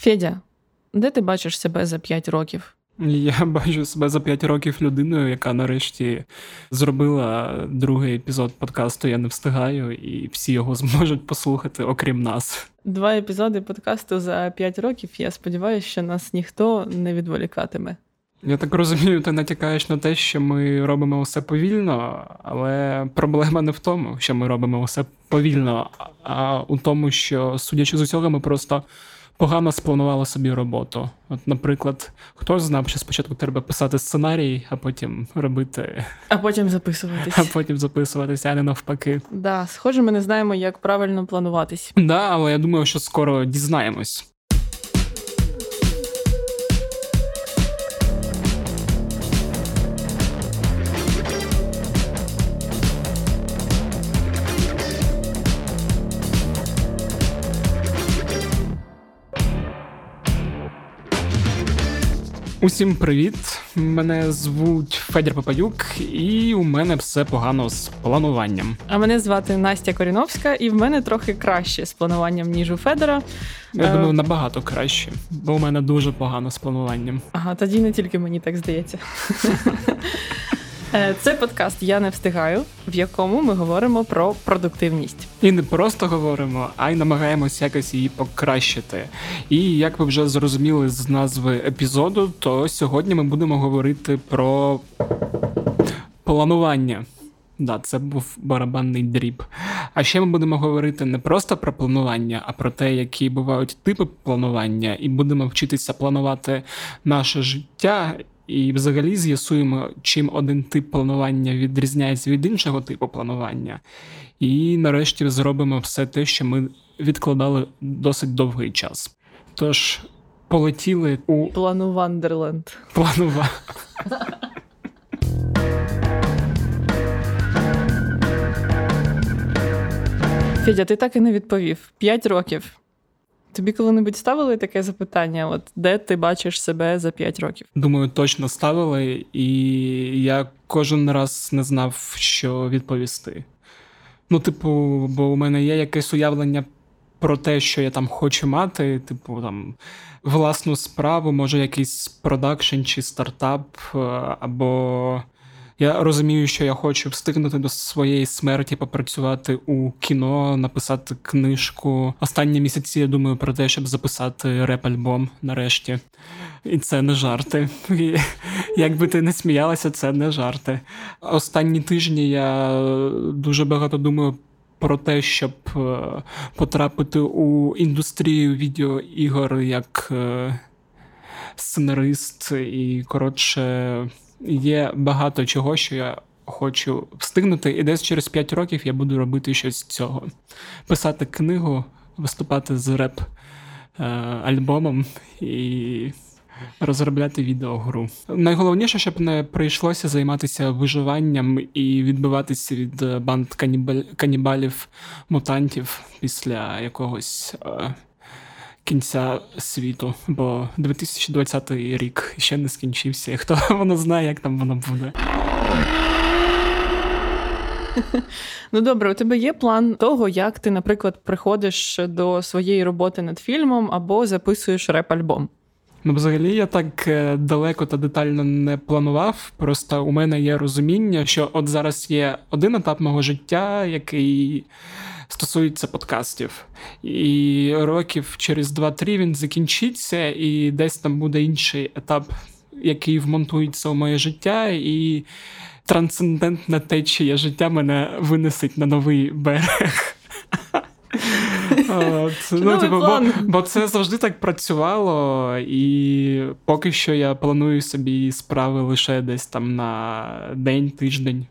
Федя, де ти бачиш себе за 5 років? Я бачу себе за 5 років людиною, яка нарешті зробила другий епізод подкасту Я не встигаю, і всі його зможуть послухати, окрім нас. Два епізоди подкасту за 5 років. Я сподіваюся, що нас ніхто не відволікатиме. Я так розумію, ти натякаєш на те, що ми робимо все повільно, але проблема не в тому, що ми робимо все повільно, а у тому, що, судячи з усього, ми просто погано спланувала собі роботу. От, наприклад, хто знав, що спочатку треба писати сценарій, а потім робити. А потім записуватись. А потім записуватися, а не навпаки. Да, схоже, ми не знаємо, як правильно плануватись. Да, але я думаю, що скоро дізнаємось. Усім привіт! Мене звуть Федір Попаюк, і у мене все погано з плануванням. А мене звати Настя Коріновська, і в мене трохи краще з плануванням, ніж у Федора. Я е... думаю, набагато краще, бо у мене дуже погано з плануванням. Ага, тоді не тільки мені так здається. Е, це подкаст Я не встигаю, в якому ми говоримо про продуктивність. І не просто говоримо, а й намагаємось якось її покращити. І як ви вже зрозуміли з назви епізоду, то сьогодні ми будемо говорити про планування. Да, це був барабанний дріб. А ще ми будемо говорити не просто про планування, а про те, які бувають типи планування, і будемо вчитися планувати наше життя і взагалі з'ясуємо, чим один тип планування відрізняється від іншого типу планування. І нарешті зробимо все те, що ми відкладали досить довгий час. Тож полетіли у плану Вандерленд. Планува. Федя, ти так і не відповів. П'ять років. Тобі коли-небудь ставили таке запитання? От де ти бачиш себе за 5 років? Думаю, точно ставили, і я кожен раз не знав, що відповісти. Ну, типу, бо у мене є якесь уявлення про те, що я там хочу мати, типу, там власну справу, може, якийсь продакшн чи стартап, е, або я розумію, що я хочу встигнути до своєї смерті попрацювати у кіно, написати книжку. Останні місяці я думаю про те, щоб записати реп-альбом нарешті. І це не жарти. І, Якби ти не сміялася, це не жарти. Останні тижні я дуже багато думаю. Про те, щоб е, потрапити у індустрію відеоігор як е, сценарист, і коротше є багато чого, що я хочу встигнути, і десь через 5 років я буду робити щось з цього. Писати книгу, виступати з реп е, альбомом і. Розробляти відеогру. Найголовніше, щоб не прийшлося займатися виживанням і відбиватися від банд канібалів, мутантів після якогось е, кінця світу, бо 2020 рік ще не скінчився. і Хто воно знає, як там воно буде. Ну добре, у тебе є план того, як ти, наприклад, приходиш до своєї роботи над фільмом або записуєш реп-альбом? Ну, взагалі, я так е, далеко та детально не планував. Просто у мене є розуміння, що от зараз є один етап мого життя, який стосується подкастів. І років через 2-3 він закінчиться, і десь там буде інший етап, який вмонтується у моє життя, і трансцендентна течія життя мене винесить на новий берег. От, ну, типу, бо, бо це завжди так працювало, і поки що я планую собі справи лише десь там на день, тиждень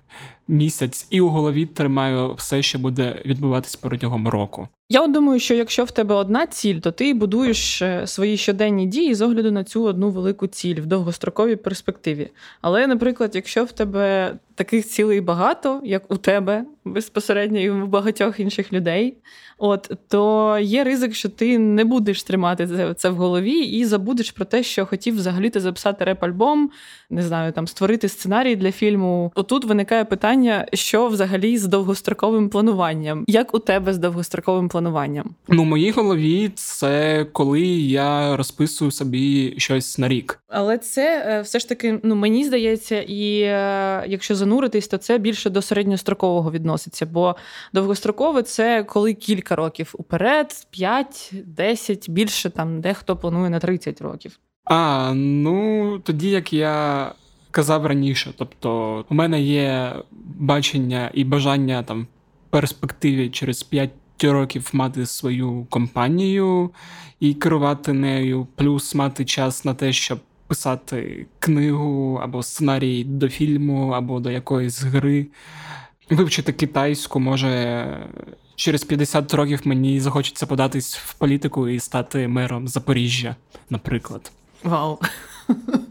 місяць, і у голові тримаю все, що буде відбуватись протягом року. Я думаю, що якщо в тебе одна ціль, то ти будуєш е, свої щоденні дії з огляду на цю одну велику ціль в довгостроковій перспективі. Але, наприклад, якщо в тебе таких цілей багато, як у тебе безпосередньо і у багатьох інших людей, от то є ризик, що ти не будеш тримати це в голові і забудеш про те, що хотів взагалі ти записати реп-альбом, не знаю, там створити сценарій для фільму. Отут виникає питання, що взагалі з довгостроковим плануванням, як у тебе з довгостроковим плануванням? Плануванням? Ну, в моїй голові це коли я розписую собі щось на рік. Але це е, все ж таки, ну мені здається, і е, якщо зануритись, то це більше до середньострокового відноситься. Бо довгострокове це коли кілька років уперед, 5, 10, більше там дехто планує на 30 років. А, ну тоді як я казав раніше, тобто у мене є бачення і бажання там в перспективі через 5 років мати свою компанію і керувати нею, плюс мати час на те, щоб писати книгу або сценарій до фільму, або до якоїсь гри. Вивчити китайську, може, через 50 років мені захочеться податись в політику і стати мером Запоріжжя, наприклад. Вау.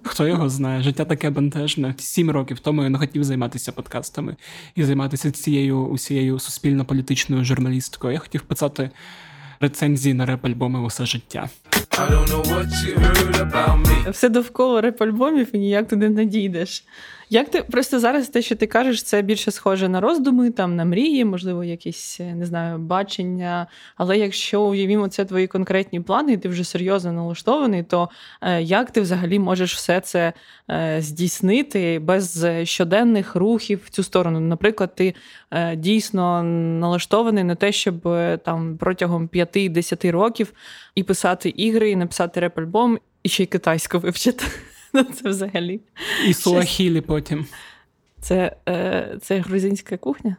Хто його знає? Життя таке бентежне. Сім років тому я не хотів займатися подкастами і займатися цією усією суспільно-політичною журналісткою. Я хотів писати рецензії на реп-альбоми усе життя. Все довкола реп-альбомів і ніяк туди не дійдеш. Як ти просто зараз те, що ти кажеш, це більше схоже на роздуми, там на мрії, можливо, якісь не знаю, бачення. Але якщо уявімо, це твої конкретні плани, і ти вже серйозно налаштований, то е, як ти взагалі можеш все це е, здійснити без щоденних рухів в цю сторону? Наприклад, ти е, дійсно налаштований на те, щоб там протягом 5-10 років і писати ігри, і написати реп-альбом, і ще й китайську вивчити. Ну, це взагалі. І суахілі потім. Це е, це грузинська кухня?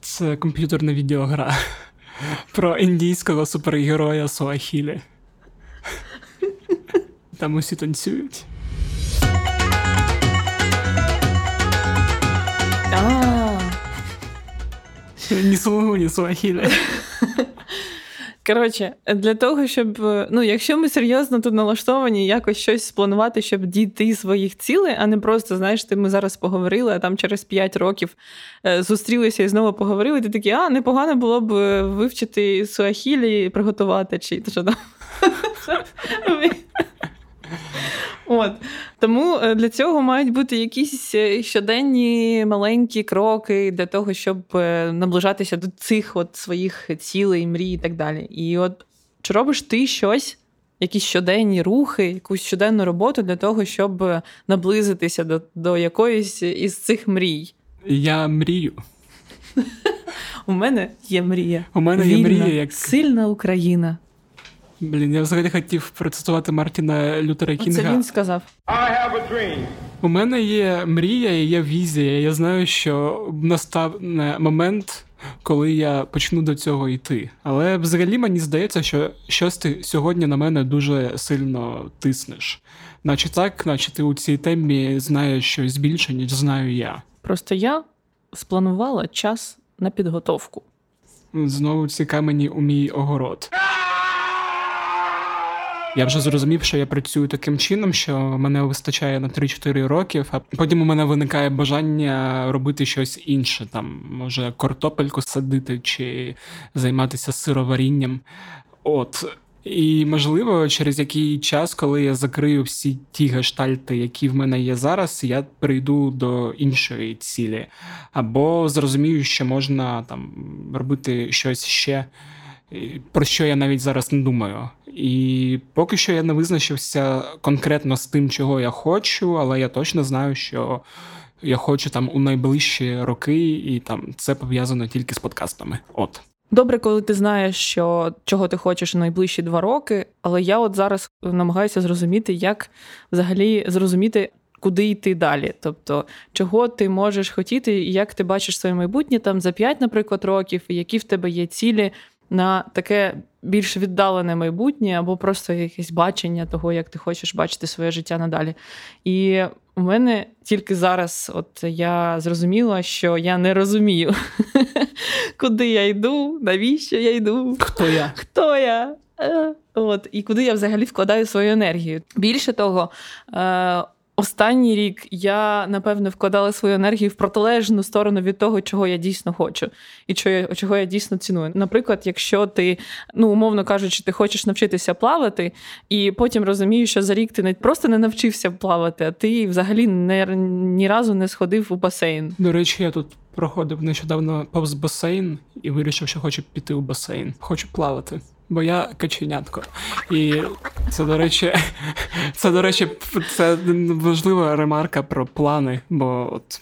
Це комп'ютерна відеогра про індійського супергероя Суахілі. Там усі танцюють. Ні слугу, ні Суахілі. Коротше, для того, щоб ну, якщо ми серйозно тут налаштовані, якось щось спланувати, щоб дійти своїх цілей, а не просто, знаєш, ти ми зараз поговорили, а там через 5 років е, зустрілися і знову поговорили. Ти такі, а непогано було б вивчити суахілі приготувати чи що там. От тому е, для цього мають бути якісь е, щоденні маленькі кроки для того, щоб е, наближатися до цих от своїх цілей, мрій і так далі. І от чи робиш ти щось, якісь щоденні рухи, якусь щоденну роботу для того, щоб наблизитися до, до якоїсь із цих мрій? Я мрію. У мене є мрія. У мене Вільна, є мрія як сильна Україна. Блін, я взагалі хотів процитувати Мартіна Лютера Кінга. Це він сказав. I have a dream. У мене є мрія і є візія. Я знаю, що настане момент, коли я почну до цього йти. Але взагалі мені здається, що щось ти сьогодні на мене дуже сильно тиснеш. Наче так, наче ти у цій темі знаєш щось більше, ніж знаю я. Просто я спланувала час на підготовку. Знову ці камені у мій огород. Я вже зрозумів, що я працюю таким чином, що мене вистачає на 3-4 роки, а потім у мене виникає бажання робити щось інше, там може картопельку садити чи займатися сироварінням. От. І можливо, через який час, коли я закрию всі ті гештальти, які в мене є зараз, я прийду до іншої цілі, або зрозумію, що можна там робити щось ще про що я навіть зараз не думаю. І поки що я не визначився конкретно з тим, чого я хочу, але я точно знаю, що я хочу там у найближчі роки, і там це пов'язано тільки з подкастами. От. Добре, коли ти знаєш, що чого ти хочеш у найближчі два роки, але я от зараз намагаюся зрозуміти, як взагалі зрозуміти. Куди йти далі? Тобто, чого ти можеш хотіти, і як ти бачиш своє майбутнє там за 5, наприклад, років, і які в тебе є цілі на таке більш віддалене майбутнє, або просто якесь бачення того, як ти хочеш бачити своє життя надалі. І у мене тільки зараз, от я зрозуміла, що я не розумію, куди я йду, навіщо я йду, хто я? Хто я? Е, от, І куди я взагалі вкладаю свою енергію. Більше того, е, Останній рік я напевно вкладала свою енергію в протилежну сторону від того, чого я дійсно хочу, і чого я дійсно ціную. Наприклад, якщо ти, ну умовно кажучи, ти хочеш навчитися плавати, і потім розумієш, що за рік ти не просто не навчився плавати, а ти взагалі не ні разу не сходив у басейн. До речі, я тут проходив нещодавно повз басейн і вирішив, що хочу піти у басейн. Хочу плавати. Бо я каченятко. І це, до речі, це, до речі, це важлива ремарка про плани. Бо от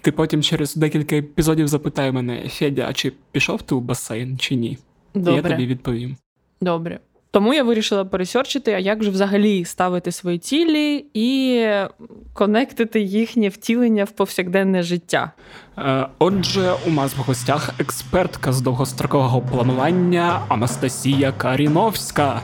ти потім через декілька епізодів запитай мене, Федя, а чи пішов ти у басейн, чи ні? Добре. І я тобі відповім. Добре. Тому я вирішила пересерчити, а як же взагалі ставити свої цілі і конектити їхнє втілення в повсякденне життя. Е, Отже, у нас в гостях експертка з довгострокового планування Анастасія Каріновська.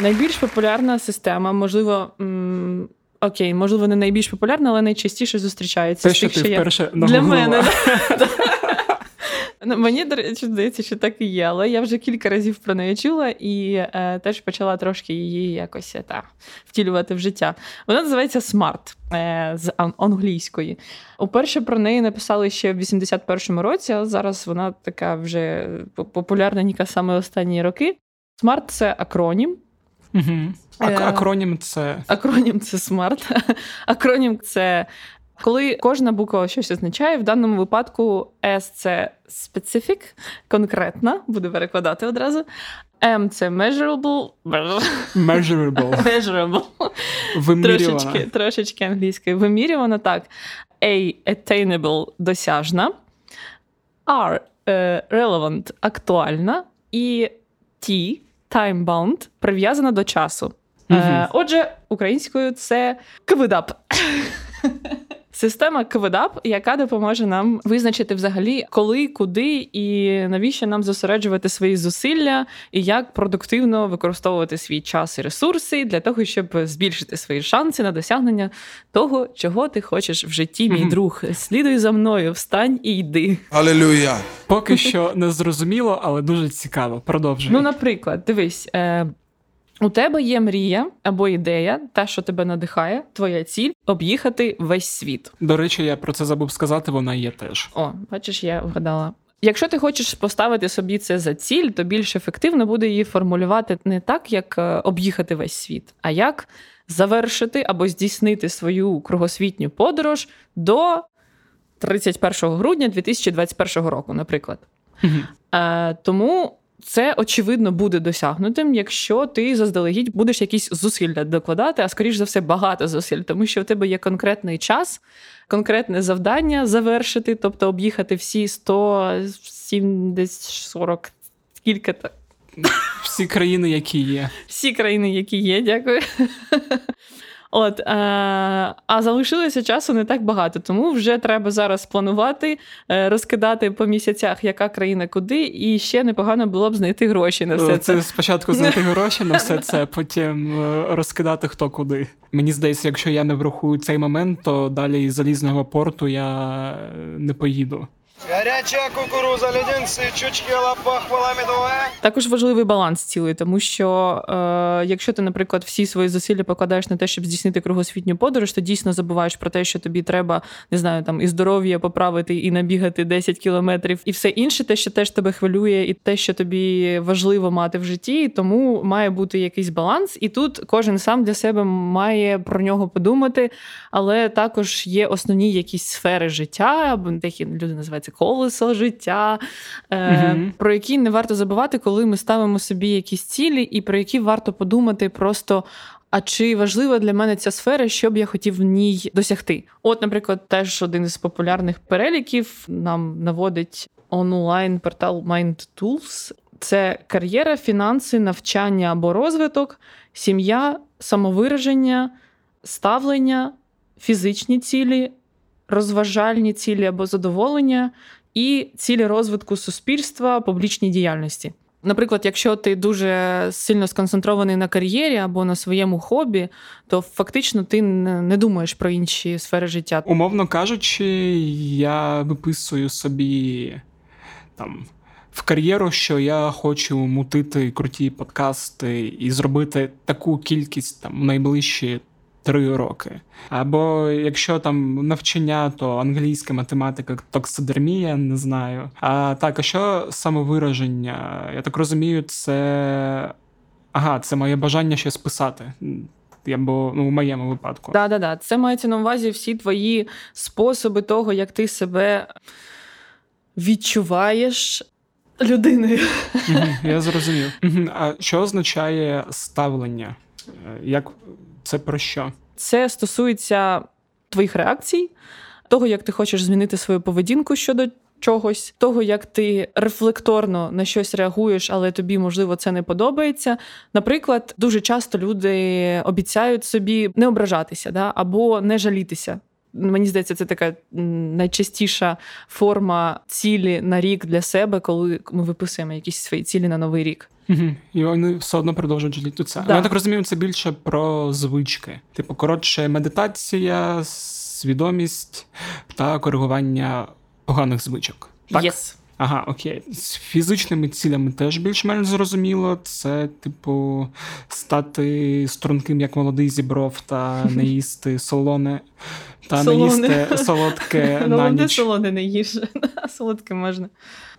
Найбільш популярна система, можливо. М- Окей, можливо, не найбільш популярна, але найчастіше зустрічається. Те, з що тих, ти я- вперше Для мене. Ну, Мені, до речі, здається, що так і є, але я вже кілька разів про неї чула і е, теж почала трошки її якось е, та, втілювати в життя. Вона називається SMART е, з англійської. Уперше про неї написали ще в 81-му році, а зараз вона така вже по- популярненька саме останні роки. SMART – це акронім. Угу. Е, Акронім це Акронім це SMART. Акронім це коли кожна буква щось означає. В даному випадку S це specific, конкретна, буду перекладати одразу. M це measurable, measurable, measurable. вимірювана. трошечки, трошечки англійською. Вимірювана так. A attainable досяжна. R е, relevant актуальна. І T time bound прив'язана до часу. Мгм. отже, українською це КВДАП. Система КВДАП, яка допоможе нам визначити взагалі, коли, куди і навіщо нам зосереджувати свої зусилля, і як продуктивно використовувати свій час і ресурси для того, щоб збільшити свої шанси на досягнення того, чого ти хочеш в житті, мій друг. Слідуй за мною, встань і йди. Hallelujah. Поки що не зрозуміло, але дуже цікаво. Продовжуй. Ну, наприклад, дивись. У тебе є мрія або ідея, та, що тебе надихає, твоя ціль об'їхати весь світ. До речі, я про це забув сказати, вона є теж. О, бачиш, я вгадала. Якщо ти хочеш поставити собі це за ціль, то більш ефективно буде її формулювати не так, як е, об'їхати весь світ, а як завершити або здійснити свою кругосвітню подорож до 31 грудня 2021 року, наприклад. Е, тому це очевидно буде досягнутим, якщо ти заздалегідь будеш якісь зусилля докладати, а скоріш за все багато зусиль, тому що в тебе є конкретний час, конкретне завдання завершити, тобто об'їхати всі 170, 40, скільки то Всі країни, які є. всі країни, які є, дякую. От, е, а залишилося часу не так багато, тому вже треба зараз планувати, е, розкидати по місяцях, яка країна куди, і ще непогано було б знайти гроші на все Е, це. Це спочатку знайти гроші на все це, потім е, розкидати хто куди. Мені здається, якщо я не врахую цей момент, то далі із залізного порту я е, не поїду. Горячая кукуруза, леденцы, чучки, лопахвала медовая. Також важливий баланс цілий, тому що е, якщо ти, наприклад, всі свої зусилля покладаєш на те, щоб здійснити кругосвітню подорож, то дійсно забуваєш про те, що тобі треба не знаю, там і здоров'я поправити, і набігати 10 кілометрів, і все інше, те, що теж тебе хвилює, і те, що тобі важливо мати в житті. Тому має бути якийсь баланс, і тут кожен сам для себе має про нього подумати. Але також є основні якісь сфери життя, або деякі люди називаються колесо життя, Мгм. про які не варто забувати, коли ми ставимо собі якісь цілі, і про які варто подумати просто. А чи важлива для мене ця сфера, що б я хотів в ній досягти? От, наприклад, теж один із популярних переліків нам наводить онлайн портал Mind Tools. Це кар'єра, фінанси, навчання або розвиток, сім'я, самовираження, ставлення, фізичні цілі, розважальні цілі або задоволення і цілі розвитку суспільства, публічній діяльності. Наприклад, якщо ти дуже сильно сконцентрований на кар'єрі або на своєму хобі, то фактично ти не думаєш про інші сфери життя. Умовно кажучи, я виписую собі там в кар'єру, що я хочу мутити круті подкасти і зробити таку кількість там найближчі три роки. Або якщо там навчання, то англійська математика, токсидермія, не знаю. А так, а що самовираження? Я так розумію, це. Ага, це моє бажання щось писати. Або ну, в моєму випадку. Да, да, да. Це мається на увазі всі твої способи того, як ти себе відчуваєш людиною. Я зрозумів. А що означає ставлення? Е, як це про що? Це стосується твоїх реакцій, того, як ти хочеш змінити свою поведінку щодо чогось, того, як ти рефлекторно на щось реагуєш, але тобі, можливо, це не подобається. Наприклад, дуже часто люди обіцяють собі не ображатися да, або не жалітися. Мені здається, це така найчастіша форма цілі на рік для себе, коли ми виписуємо якісь свої цілі на новий рік. Угу. І вони все одно продовжують жаліти це. Да. Я так розумію, це більше про звички. Типу, коротше, медитація, свідомість та коригування поганих звичок. Так? Yes. Ага, окей. З фізичними цілями теж більш-менш зрозуміло. Це, типу, стати струнким, як молодий зібров, та не їсти солоне, та не їсти солодке на ніч. солоне не їж, солодке можна.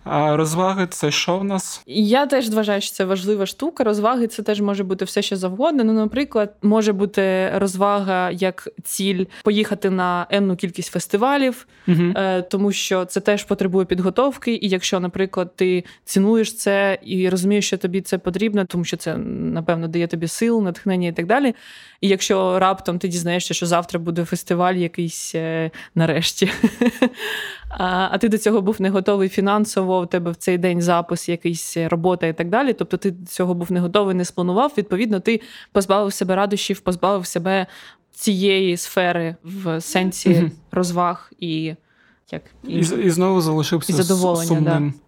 А розваги це що в нас? Я теж вважаю, що це важлива штука. Розваги це теж може бути все, що завгодно. Ну, наприклад, може бути розвага як ціль поїхати на енну кількість фестивалів, угу. тому що це теж потребує підготовки. І якщо, наприклад, ти цінуєш це і розумієш, що тобі це потрібно, тому що це напевно дає тобі сил, натхнення і так далі. І якщо раптом ти дізнаєшся, що завтра буде фестиваль якийсь е, нарешті, а ти до цього був не готовий фінансово, у тебе в цей день запис, якийсь е, робота і так далі. Тобто ти до цього був не готовий, не спланував. Відповідно, ти позбавив себе радощів, позбавив себе цієї сфери в сенсі mm розваг і як і, і, і знову залишився і задоволення. Сумним. Да.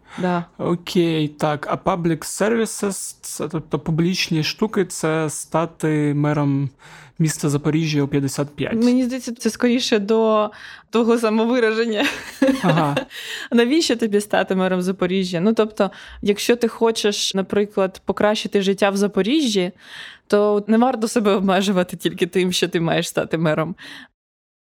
Окей, так. А public services, це тобто публічні штуки, це стати мером міста Запоріжжя у 55. Мені здається, це скоріше до того самовираження. Ага. Навіщо тобі стати мером Запоріжжя? Ну тобто, якщо ти хочеш, наприклад, покращити життя в Запоріжжі, то не варто себе обмежувати тільки тим, що ти маєш стати мером.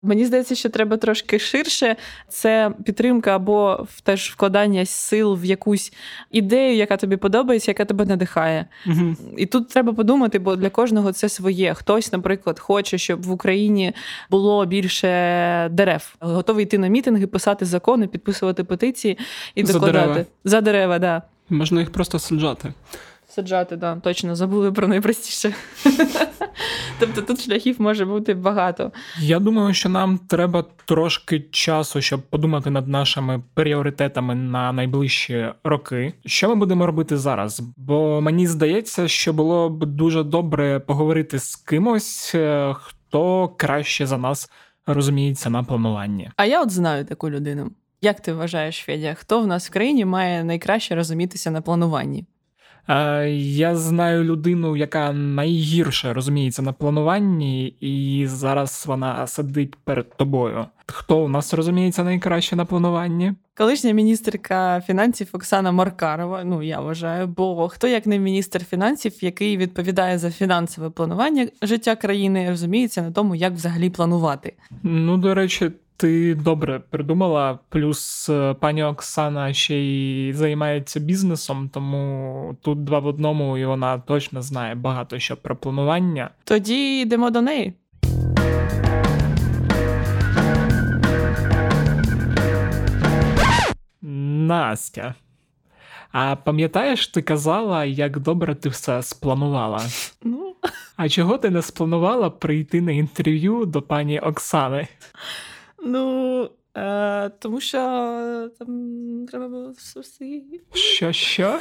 Мені здається, що треба трошки ширше. Це підтримка або теж вкладання сил в якусь ідею, яка тобі подобається, яка тебе надихає. Угу. І тут треба подумати, бо для кожного це своє. Хтось, наприклад, хоче, щоб в Україні було більше дерев, готовий йти на мітинги, писати закони, підписувати петиції і За докладати дерева. за дерева. Да. Можна їх просто саджати. Саджати, да, точно забули про найпростіше. Тобто тут шляхів може бути багато. Я думаю, що нам треба трошки часу, щоб подумати над нашими пріоритетами на найближчі роки. Що ми будемо робити зараз? Бо мені здається, що було б дуже добре поговорити з кимось, е, хто краще за нас розуміється на плануванні. А я от знаю таку людину. Як ти вважаєш, Федя, хто в нас в країні має найкраще розумітися на плануванні? Е, я знаю людину, яка найгірше розуміється на плануванні, і зараз вона сидить перед тобою. Хто у нас розуміється найкраще на плануванні? Колишня міністерка фінансів Оксана Маркарова. Ну я вважаю, бо хто як не міністр фінансів, який відповідає за фінансове планування життя країни, розуміється на тому, як взагалі планувати. Ну до речі, ти добре придумала. Плюс е, пані Оксана ще й займається бізнесом, тому тут два в одному, і вона точно знає багато що про планування. Тоді йдемо до неї. Настя. А пам'ятаєш, ти казала, як добре ти все спланувала? Ну. А чого ти не спланувала прийти на інтерв'ю до пані Оксани? Ну, е, тому що там треба було все. Що, що?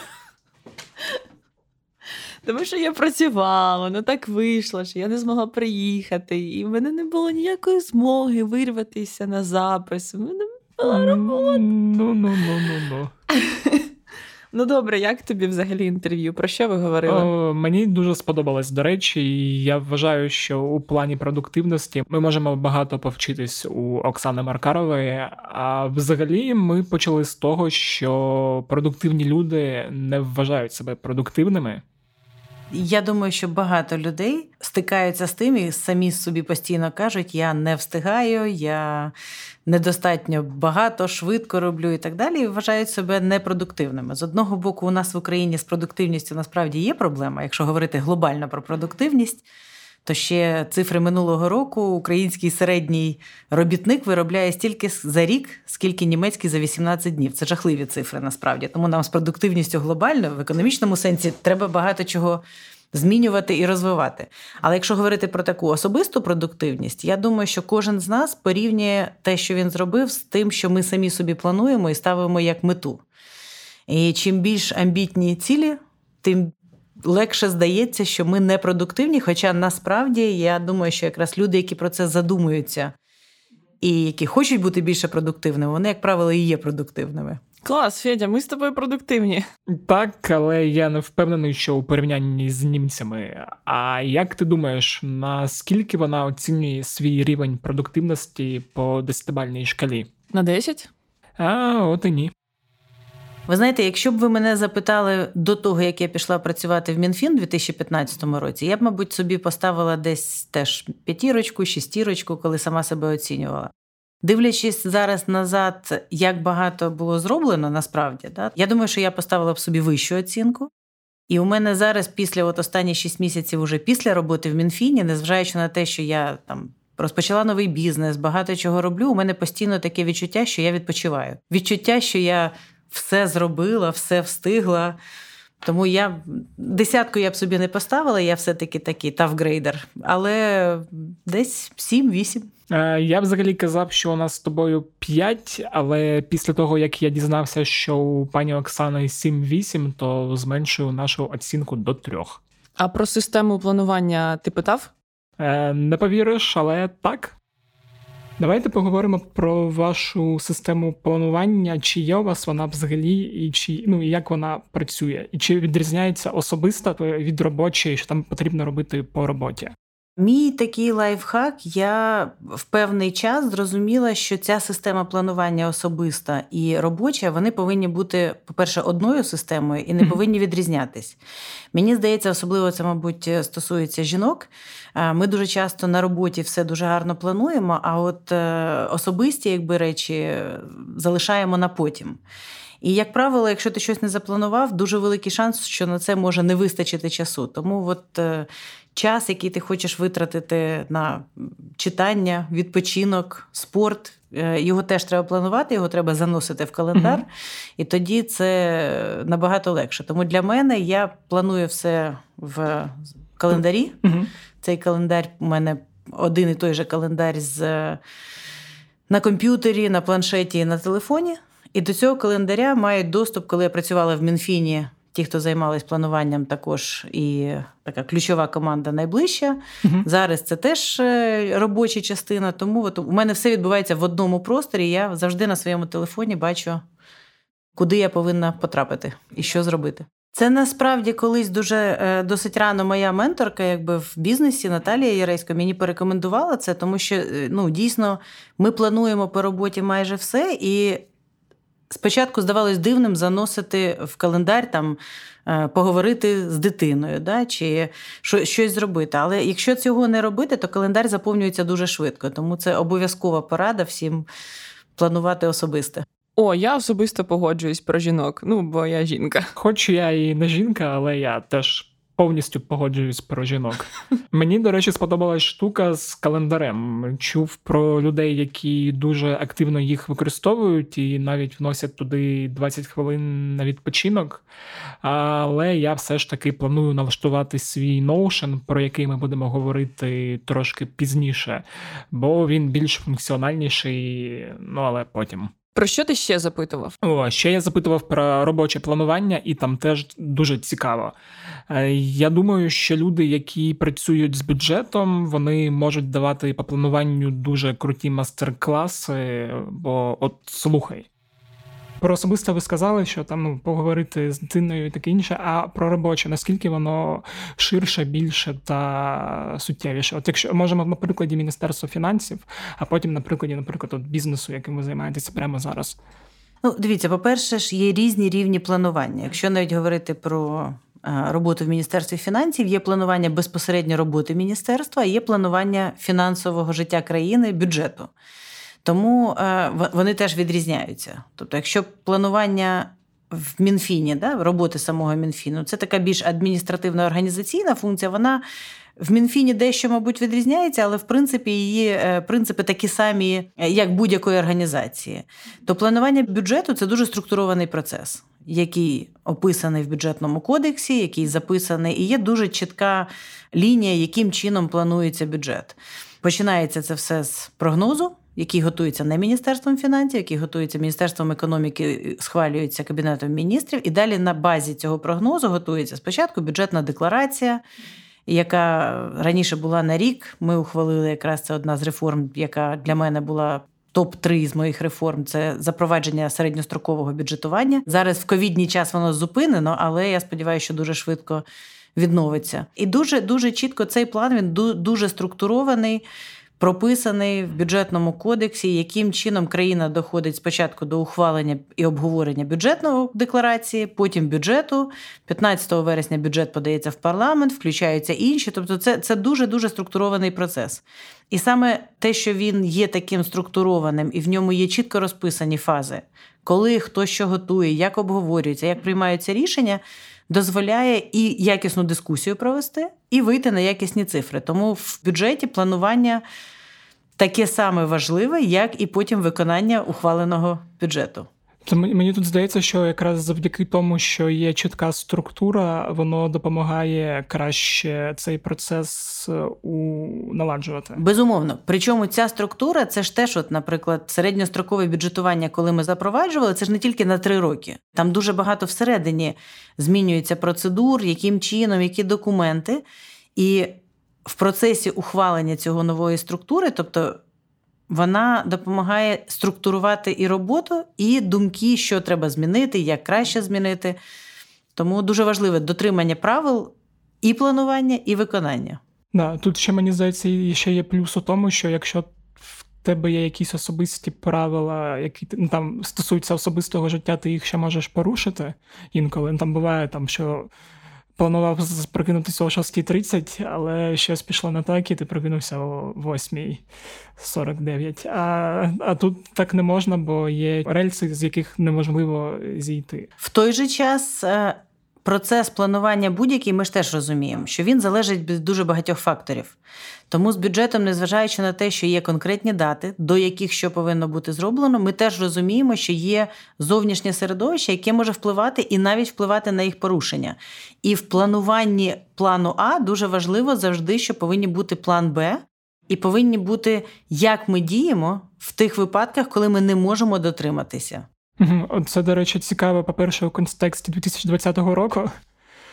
Тому що я працювала, ну так вийшло, що я не змогла приїхати, і в мене не було ніякої змоги вирватися на запис. У мене була робота. Ну, ну, ну, ну, ну. Ну добре, як тобі взагалі інтерв'ю? Про що ви говорили? О, Мені дуже сподобалось, до речі, і я вважаю, що у плані продуктивності ми можемо багато повчитись у Оксани Маркарової. А взагалі ми почали з того, що продуктивні люди не вважають себе продуктивними. Я думаю, що багато людей стикаються з тим і самі собі постійно кажуть: я не встигаю, я недостатньо багато, швидко роблю і так далі. і Вважають себе непродуктивними. З одного боку, у нас в Україні з продуктивністю насправді є проблема, якщо говорити глобально про продуктивність. То ще цифри минулого року український середній робітник виробляє стільки за рік, скільки німецький за 18 днів. Це жахливі цифри насправді. Тому нам з продуктивністю глобально в економічному сенсі треба багато чого. Змінювати і розвивати. Але якщо говорити про таку особисту продуктивність, я думаю, що кожен з нас порівнює те, що він зробив, з тим, що ми самі собі плануємо і ставимо як мету. І чим більш амбітні цілі, тим легше здається, що ми не продуктивні. Хоча насправді я думаю, що якраз люди, які про це задумуються і які хочуть бути більше продуктивними, вони, як правило, і є продуктивними. Клас, Федя, ми з тобою продуктивні. Так, але я не впевнений, що у порівнянні з німцями. А як ти думаєш, наскільки вона оцінює свій рівень продуктивності по десятибальній шкалі? На 10? А от і ні. Ви знаєте, якщо б ви мене запитали до того, як я пішла працювати в МінФін у 2015 році, я б, мабуть, собі поставила десь теж п'ятірочку, шістірочку, коли сама себе оцінювала. Дивлячись зараз назад, як багато було зроблено насправді, да, я думаю, що я поставила б собі вищу оцінку. І у мене зараз, після от останніх 6 місяців, уже після роботи в Мінфіні, незважаючи на те, що я там розпочала новий бізнес, багато чого роблю, у мене постійно таке відчуття, що я відпочиваю. Відчуття, що я все зробила, все встигла. Тому я десятку я б собі не поставила, я все-таки такий тавгрейдер, але десь 7-8. Е, я взагалі казав, що у нас з тобою 5, але після того, як я дізнався, що у пані Оксани 7-8, то зменшую нашу оцінку до 3. А про систему планування ти питав? Е, Не повіриш, але так. Давайте поговоримо про вашу систему планування, чи є у вас вона взагалі, і чи ну і як вона працює, і чи відрізняється особиста від робочої, що там потрібно робити по роботі. Мій такий лайфхак. Я в певний час зрозуміла, що ця система планування особиста і робоча вони повинні бути, по-перше, одною системою і не повинні відрізнятись. Мені здається, особливо це, мабуть, стосується жінок. Ми дуже часто на роботі все дуже гарно плануємо, а от е, особисті, якби речі, залишаємо на потім. І, як правило, якщо ти щось не запланував, дуже великий шанс, що на це може не вистачити часу. Тому от е, час, який ти хочеш витратити на читання, відпочинок, спорт, е, його теж треба планувати, його треба заносити в календар, mm і тоді це набагато легше. Тому для мене я планую все в календарі. mm Цей календар у мене один і той же календар з. На комп'ютері, на планшеті і на телефоні. І до цього календаря мають доступ, коли я працювала в Мінфіні. Ті, хто займалися плануванням, також і така ключова команда найближча. uh Зараз це теж е, робоча частина. Тому от у мене все відбувається в одному просторі. Я завжди на своєму телефоні бачу, куди я повинна потрапити і що зробити. Це насправді колись дуже е, досить рано моя менторка, якби в бізнесі Наталія Яресько мені порекомендувала це, тому що е, ну дійсно ми плануємо по роботі майже все і. Спочатку здавалось дивним заносити в календар там е, поговорити з дитиною, да, чи щось зробити. Але якщо цього не робити, то календар заповнюється дуже швидко. Тому це обов'язкова порада всім планувати особисте. О, я особисто погоджуюсь про жінок. Ну, бо я жінка. Хоч я і не жінка, але я теж повністю погоджуюсь про жінок. Мені, до речі, сподобалась штука з календарем. Чув про людей, які дуже активно їх використовують і навіть вносять туди 20 хвилин на відпочинок. Але я все ж таки планую налаштувати свій Notion, про який ми будемо говорити трошки пізніше, бо він більш функціональніший, ну але потім. Про що ти ще запитував? О, ще я запитував про робоче планування, і там теж дуже цікаво. Е, я думаю, що люди, які працюють з бюджетом, вони можуть давати по плануванню дуже круті мастер-класи, бо от слухай. Про особисте ви сказали, що там ну, поговорити з дитиною і таке інше, а про робоче, наскільки воно ширше, більше та суттєвіше? От якщо можемо на прикладі Міністерства фінансів, а потім на прикладі, наприклад, от бізнесу, яким ви займаєтеся прямо зараз. Ну, дивіться, по-перше, ж є різні рівні планування. Якщо навіть говорити про е, роботу в Міністерстві фінансів, є планування безпосередньо роботи міністерства, є планування фінансового життя країни, бюджету. Тому е, вони теж відрізняються. Тобто, якщо планування в Мінфіні, да, роботи самого Мінфіну. Це така більш адміністративна організаційна функція. Вона в Мінфіні дещо, мабуть, відрізняється, але в принципі її е, принципи такі самі, е, як будь-якої організації. То планування бюджету це дуже структурований процес, який описаний в бюджетному кодексі, який записаний, і є дуже чітка лінія, яким чином планується бюджет. Починається це все з прогнозу який готується не Міністерством фінансів, який готується Міністерством економіки, схвалюється Кабінетом міністрів. І далі на базі цього прогнозу готується спочатку бюджетна декларація, яка раніше була на рік. Ми ухвалили якраз це одна з реформ, яка для мене була. Топ 3 з моїх реформ це запровадження середньострокового бюджетування. Зараз в ковідній час воно зупинено, але я сподіваюся, що дуже швидко відновиться. І дуже дуже чітко цей план він дуже структурований прописаний в бюджетному кодексі, яким чином країна доходить спочатку до ухвалення і обговорення бюджетної декларації, потім бюджету. 15 вересня бюджет подається в парламент, включаються інші. Тобто, це це дуже дуже структурований процес. І саме те, що він є таким структурованим, і в ньому є чітко розписані фази, коли хто що готує, як обговорюється, як приймаються рішення. Дозволяє і якісну дискусію провести, і вийти на якісні цифри. Тому в бюджеті планування таке саме важливе, як і потім виконання ухваленого бюджету. То мені тут здається, що якраз завдяки тому, що є чітка структура, воно допомагає краще цей процес е, у наладжувати. Безумовно. Причому ця структура це ж теж, от, наприклад, середньострокове бюджетування, коли ми запроваджували, це ж не тільки на три роки. Там дуже багато всередині змінюється процедур, яким чином, які документи. І в процесі ухвалення цього нової структури, тобто вона допомагає структурувати і роботу, і думки, що треба змінити, як краще змінити. Тому дуже важливе дотримання правил і планування, і виконання. Да, Тут ще мені здається, ще є плюс у тому, що якщо в тебе є якісь особисті правила, які ну, там стосуються особистого життя, ти їх ще можеш порушити інколи. Там буває, там, що планував прокинутися о 6.30, але щось пішло не так, і ти прокинувся о 8.49. А а тут так не можна, бо є рельси, з яких неможливо зійти. В той же час. Процес планування будь-який, ми ж теж розуміємо, що він залежить від дуже багатьох факторів. Тому з бюджетом, незважаючи на те, що є конкретні дати, до яких що повинно бути зроблено, ми теж розуміємо, що є зовнішнє середовище, яке може впливати і навіть впливати на їх порушення. І в плануванні плану А дуже важливо завжди, що повинні бути план Б. І повинні бути, як ми діємо в тих випадках, коли ми не можемо дотриматися. Це, до речі, цікаво, по-перше, у контексті 2020 року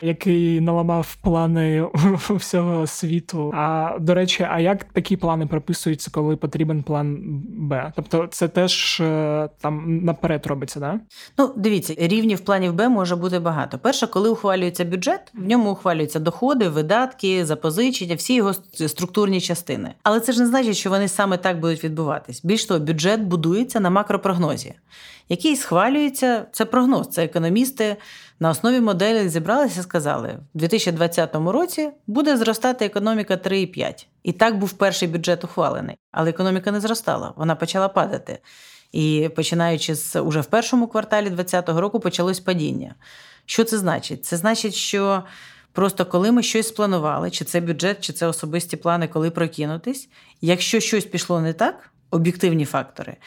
який наламав плани всього світу. А до речі, а як такі плани прописуються, коли потрібен план Б? Тобто, це теж е, там наперед робиться, да? Ну, дивіться, рівнів планів Б може бути багато. Перше, коли ухвалюється бюджет, в ньому ухвалюються доходи, видатки, запозичення, всі його структурні частини. Але це ж не значить, що вони саме так будуть відбуватись. Більш того, бюджет будується на макропрогнозі, який схвалюється. Це прогноз, це економісти на основі моделі зібралися і сказали, в 2020 році буде зростати економіка 3,5. І так був перший бюджет ухвалений. Але економіка не зростала, вона почала падати. І починаючи з уже в першому кварталі 2020 року почалось падіння. Що це значить? Це значить, що просто коли ми щось спланували, чи це бюджет, чи це особисті плани, коли прокинутись, якщо щось пішло не так, об'єктивні фактори,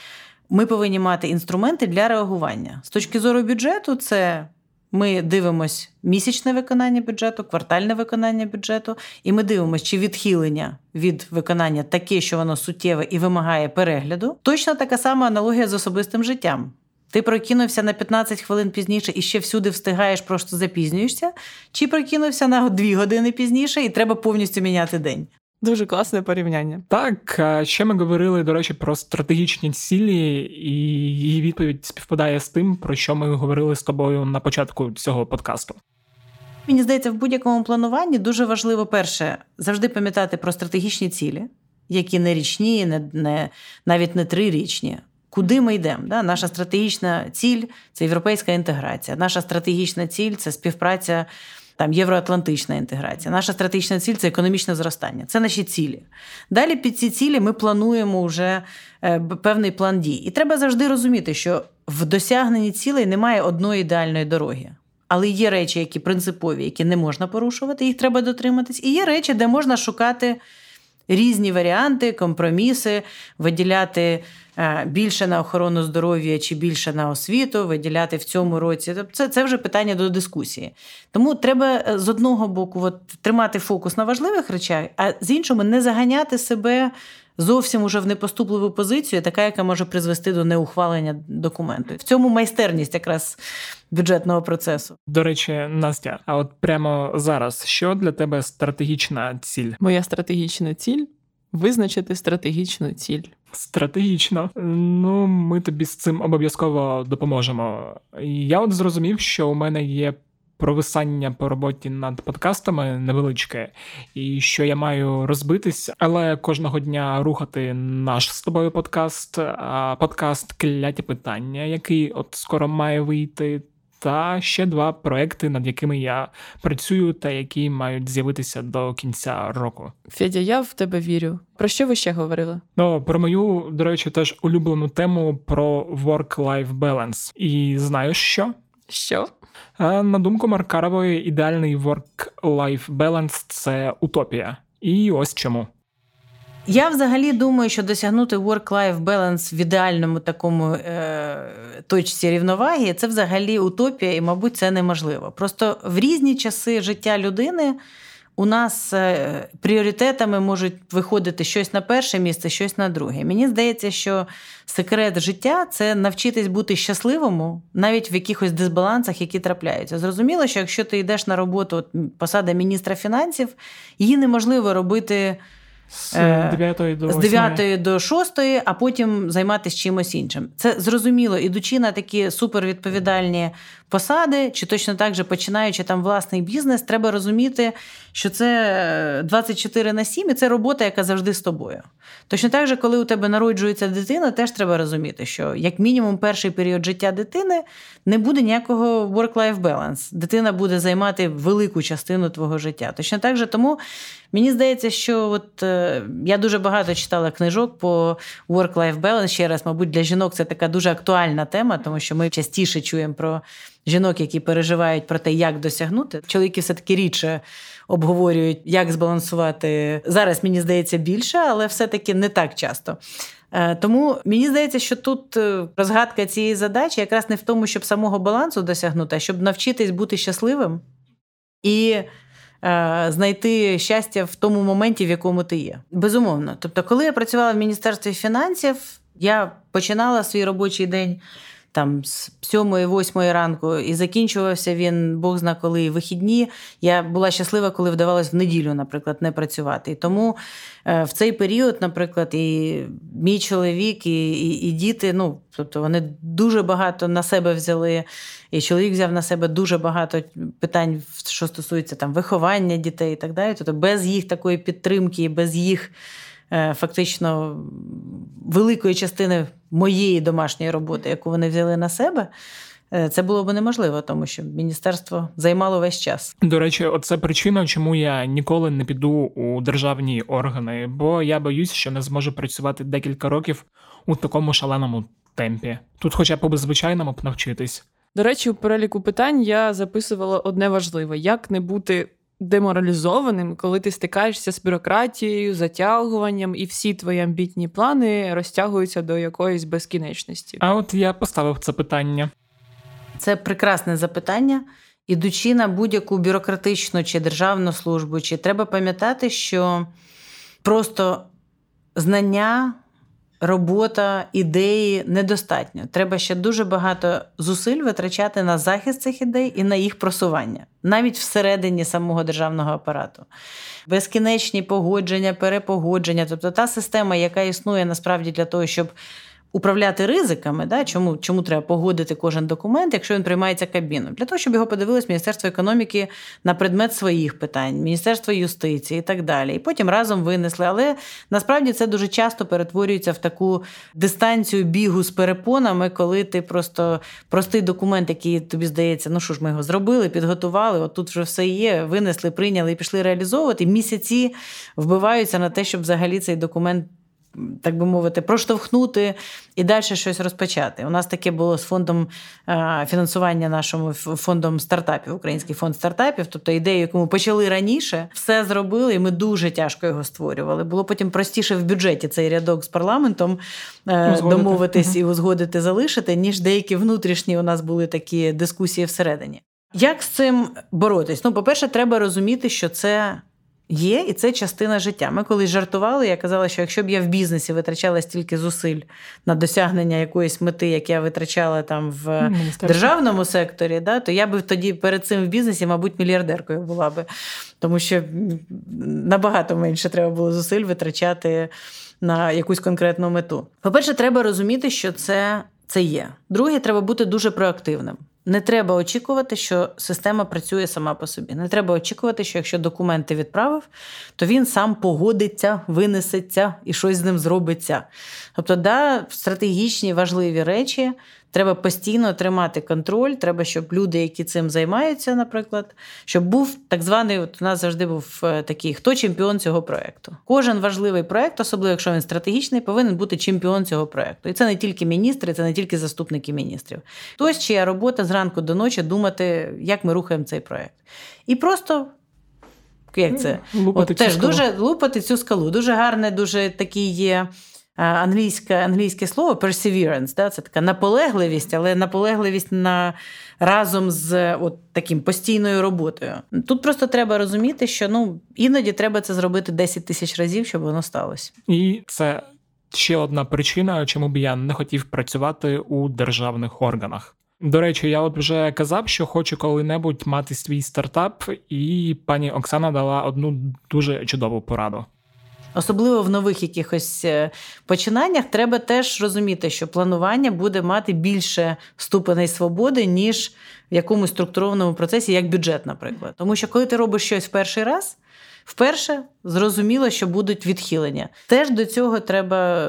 ми повинні мати інструменти для реагування. З точки зору бюджету, це ми дивимось місячне виконання бюджету, квартальне виконання бюджету, і ми дивимося, чи відхилення від виконання таке, що воно суттєве і вимагає перегляду. Точно така сама аналогія з особистим життям. Ти прокинувся на 15 хвилин пізніше і ще всюди встигаєш, просто запізнюєшся, чи прокинувся на 2 години пізніше, і треба повністю міняти день. Дуже класне порівняння. Так, ще ми говорили, до речі, про стратегічні цілі, і її відповідь співпадає з тим, про що ми говорили з тобою на початку цього подкасту. Мені здається, в будь-якому плануванні дуже важливо перше завжди пам'ятати про стратегічні цілі, які не річні, не, не навіть не трирічні. Куди ми йдемо? Да? Наша стратегічна ціль це європейська інтеграція. Наша стратегічна ціль це співпраця там євроатлантична інтеграція. Наша стратегічна ціль це економічне зростання. Це наші цілі. Далі під ці цілі ми плануємо вже е, певний план дій. І треба завжди розуміти, що в досягненні цілей немає одної ідеальної дороги. Але є речі, які принципові, які не можна порушувати, їх треба дотриматись. І є речі, де можна шукати різні варіанти, компроміси, виділяти більше на охорону здоров'я чи більше на освіту, виділяти в цьому році. Тобто це це вже питання до дискусії. Тому треба е, з одного боку от, тримати фокус на важливих речах, а з іншого не заганяти себе зовсім уже в непоступливу позицію, така, яка може призвести до неухвалення документу. В цьому майстерність якраз бюджетного процесу. До речі, Настя, а от прямо зараз, що для тебе стратегічна ціль? Моя стратегічна ціль визначити стратегічну ціль. Стратегічно, ну ми тобі з цим обов'язково допоможемо. Я от зрозумів, що у мене є провисання по роботі над подкастами невеличке, і що я маю розбитись, але кожного дня рухати наш з тобою подкаст, а подкаст кляті питання, який от скоро має вийти. Та ще два проекти, над якими я працюю, та які мають з'явитися до кінця року. Федя, я в тебе вірю. Про що ви ще говорили? Ну про мою, до речі, теж улюблену тему про work-life balance. І знаєш що? Що? На думку Маркарової, ідеальний work-life balance – це утопія. І ось чому. Я взагалі думаю, що досягнути work-life balance в ідеальному такому е, точці рівноваги це взагалі утопія, і, мабуть, це неможливо. Просто в різні часи життя людини у нас е, пріоритетами можуть виходити щось на перше місце, щось на друге. Мені здається, що секрет життя це навчитись бути щасливому навіть в якихось дисбалансах, які трапляються. Зрозуміло, що якщо ти йдеш на роботу, от посада міністра фінансів, її неможливо робити. З 9 е, до 8. з 9 до 6, а потім займатися чимось іншим. Це зрозуміло, ідучи на такі супервідповідальні посади, чи точно так же починаючи там власний бізнес, треба розуміти, що це 24 е, на 7 і це робота, яка завжди з тобою. Точно так же, коли у тебе народжується дитина, теж треба розуміти, що як мінімум перший період життя дитини не буде ніякого work-life balance. Дитина буде займати велику частину твого життя. Точно так же тому мені здається, що от е, я дуже багато читала книжок по work-life balance. Ще раз, мабуть, для жінок це така дуже актуальна тема, тому що ми частіше чуємо про жінок, які переживають про те, як досягнути. Чоловіки все-таки рідше обговорюють, як збалансувати. Зараз мені здається більше, але все-таки не так часто. Е, тому мені здається, що тут е, розгадка цієї задачі якраз не в тому, щоб самого балансу досягнути, а щоб навчитись бути щасливим і е, знайти щастя в тому моменті, в якому ти є. Безумовно. Тобто, коли я працювала в Міністерстві фінансів, я починала свій робочий день там з 7-8 ранку, і закінчувався він Бог зна коли вихідні. Я була щаслива, коли вдавалось в неділю, наприклад, не працювати. І тому е, в цей період, наприклад, і мій чоловік, і, і, і діти, ну тобто вони дуже багато на себе взяли. І чоловік взяв на себе дуже багато питань, що стосується там виховання дітей і так далі. Тобто без їх такої підтримки, без їх. Е, фактично великої частини моєї домашньої роботи, яку вони взяли на себе. Е, це було б неможливо, тому що міністерство займало весь час. До речі, оце причина, чому я ніколи не піду у державні органи, бо я боюсь, що не зможу працювати декілька років у такому шаленому темпі. Тут, хоча б звичайному б навчитись. До речі, у переліку питань я записувала одне важливе: як не бути деморалізованим, коли ти стикаєшся з бюрократією, затягуванням, і всі твої амбітні плани розтягуються до якоїсь безкінечності. А от я поставив це питання. Це прекрасне запитання. Ідучи на будь-яку бюрократичну чи державну службу, чи треба пам'ятати, що просто знання робота, ідеї недостатньо. Треба ще дуже багато зусиль витрачати на захист цих ідей і на їх просування, навіть всередині самого державного апарату. Безкінечні погодження, перепогодження, тобто та система, яка існує насправді для того, щоб управляти ризиками, да, чому чому треба погодити кожен документ, якщо він приймається кабіном, для того, щоб його подивилось Міністерство економіки на предмет своїх питань, Міністерство юстиції і так далі. І потім разом винесли. Але насправді це дуже часто перетворюється в таку дистанцію бігу з перепонами, коли ти просто простий документ, який тобі здається, ну що ж, ми його зробили, підготували. От тут вже все є, винесли, прийняли і пішли реалізовувати. Місяці вбиваються на те, щоб взагалі цей документ так би мовити, проштовхнути і далі щось розпочати. У нас таке було з фондом е, фінансування нашому фондом стартапів, Український фонд стартапів. Тобто ідею, яку ми почали раніше, все зробили, і ми дуже тяжко його створювали. Було потім простіше в бюджеті цей рядок з парламентом е, узгодити. домовитись і узгодити, залишити, ніж деякі внутрішні у нас були такі дискусії всередині. Як з цим боротись? Ну, по-перше, треба розуміти, що це є, і це частина життя. Ми колись жартували, я казала, що якщо б я в бізнесі витрачала стільки зусиль на досягнення якоїсь мети, як я витрачала там в державному секторі, да, то я би тоді перед цим в бізнесі, мабуть, мільярдеркою була би. Тому що набагато менше треба було зусиль витрачати на якусь конкретну мету. По-перше, треба розуміти, що це, це є. Друге, треба бути дуже проактивним. Не треба очікувати, що система працює сама по собі. Не треба очікувати, що якщо документи відправив, то він сам погодиться, винесеться і щось з ним зробиться. Тобто, да, стратегічні важливі речі Треба постійно тримати контроль. Треба, щоб люди, які цим займаються, наприклад, щоб був так званий. От у нас завжди був е, такий, хто чемпіон цього проекту. Кожен важливий проект, особливо якщо він стратегічний, повинен бути чемпіон цього проекту. І це не тільки міністри, це не тільки заступники міністрів. Хтось чия робота зранку до ночі думати, як ми рухаємо цей проект. І просто. Як це? Лупати От, теж скалу. дуже лупати цю скалу. Дуже гарне, дуже такий є англійське англійське слово perseverance, да, це така наполегливість, але наполегливість на разом з от таким постійною роботою. Тут просто треба розуміти, що ну іноді треба це зробити 10 тисяч разів, щоб воно сталося. І це ще одна причина, чому б я не хотів працювати у державних органах. До речі, я от вже казав, що хочу коли-небудь мати свій стартап, і пані Оксана дала одну дуже чудову пораду. Особливо в нових якихось е, починаннях треба теж розуміти, що планування буде мати більше ступеней свободи, ніж в якомусь структурованому процесі, як бюджет, наприклад. Тому що коли ти робиш щось в перший раз, вперше зрозуміло, що будуть відхилення. Теж до цього треба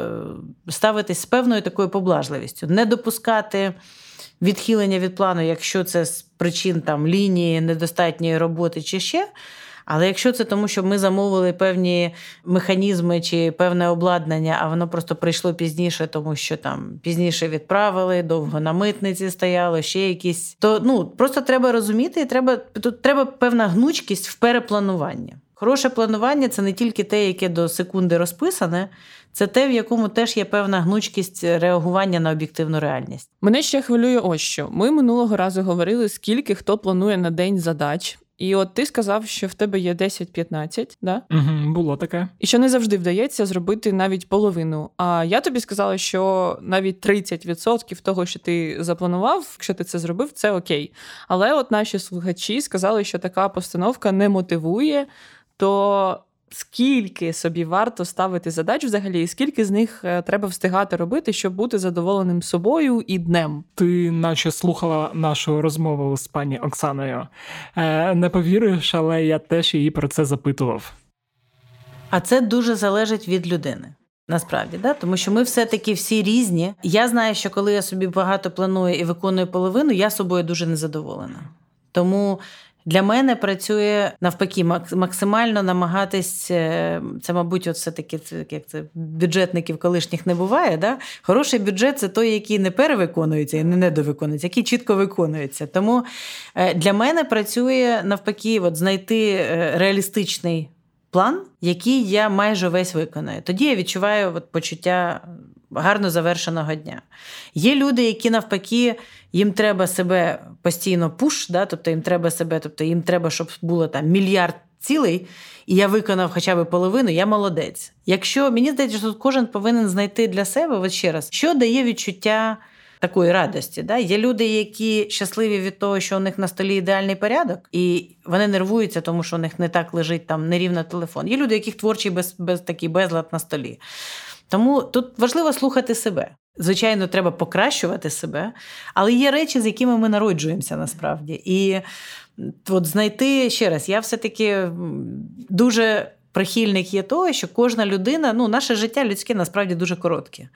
е, ставитись з певною такою поблажливістю, не допускати. Відхилення від плану, якщо це з причин там лінії, недостатньої роботи чи ще, але якщо це тому, що ми замовили певні механізми чи певне обладнання, а воно просто прийшло пізніше, тому що там пізніше відправили, довго на митниці стояло, ще якісь, то ну просто треба розуміти, і треба тут треба певна гнучкість в переплануванні. Хороше планування це не тільки те, яке до секунди розписане, це те, в якому теж є певна гнучкість реагування на об'єктивну реальність. Мене ще хвилює ось що. Ми минулого разу говорили, скільки хто планує на день задач. І от ти сказав, що в тебе є 10-15, да? Угу, Було таке. І що не завжди вдається зробити навіть половину. А я тобі сказала, що навіть 30% того, що ти запланував, якщо ти це зробив, це окей. Але от наші слухачі сказали, що така постановка не мотивує, то скільки собі варто ставити задач взагалі, і скільки з них е, треба встигати робити, щоб бути задоволеним собою і днем. Ти наче слухала нашу розмову з пані Оксаною. Е, Не повіриш, але я теж її про це запитував. А це дуже залежить від людини. Насправді, да? тому що ми все-таки всі різні. Я знаю, що коли я собі багато планую і виконую половину, я собою дуже незадоволена. Тому для мене працює навпаки, максимально намагатись. Е, це, мабуть, от все таки як це бюджетників колишніх не буває. Да? Хороший бюджет це той, який не перевиконується і не недовиконується, який чітко виконується. Тому е, для мене працює навпаки, от знайти е, реалістичний план, який я майже весь виконаю. Тоді я відчуваю от почуття гарно завершеного дня. Є люди, які навпаки, їм треба себе постійно пуш, да? тобто їм треба себе, тобто їм треба, щоб було там мільярд цілей, і я виконав хоча б половину, я молодець. Якщо мені здається, що тут кожен повинен знайти для себе, от ще раз, що дає відчуття. Такої радості. Да? Є люди, які щасливі від того, що у них на столі ідеальний порядок, і вони нервуються, тому що у них не так лежить там нерівно телефон. Є люди, яких творчий без, без такий безлад на столі. Тому тут важливо слухати себе. Звичайно, треба покращувати себе, але є речі, з якими ми народжуємося насправді. І от знайти ще раз, я все-таки дуже прихильник є того, що кожна людина, ну, наше життя людське насправді дуже коротке.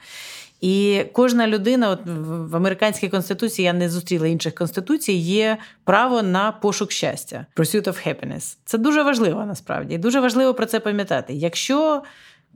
І кожна людина, от в американській конституції я не зустріла інших конституцій, є право на пошук щастя. Pursuit of happiness. Це дуже важливо насправді. І дуже важливо про це пам'ятати. Якщо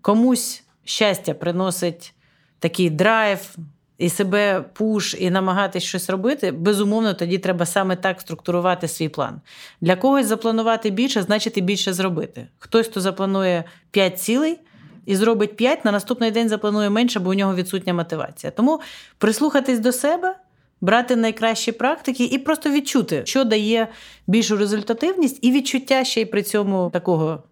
комусь щастя приносить такий драйв, і себе пуш, і намагатись щось робити, безумовно, тоді треба саме так структурувати свій план. Для когось запланувати більше, значить і більше зробити. Хтось, хто запланує 5 цілей і зробить 5, на наступний день запланує менше, бо у нього відсутня мотивація. Тому прислухатись до себе. Брати найкращі практики і просто відчути, що дає більшу результативність, і відчуття ще й при цьому такого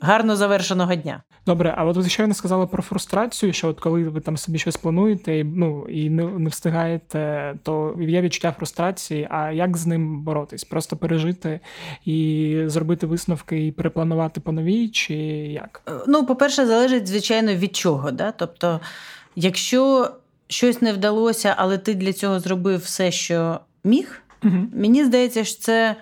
гарно завершеного дня. Добре, а от ви ще не сказали про фрустрацію, що от коли ви там собі щось плануєте і ну і не, не встигаєте, то є відчуття фрустрації. А як з ним боротись? Просто пережити і зробити висновки і перепланувати по новій, чи як? Е, ну, по-перше, залежить, звичайно, від чого. Да? Тобто, якщо щось не вдалося, але ти для цього зробив все, що міг, угу. мені здається, що це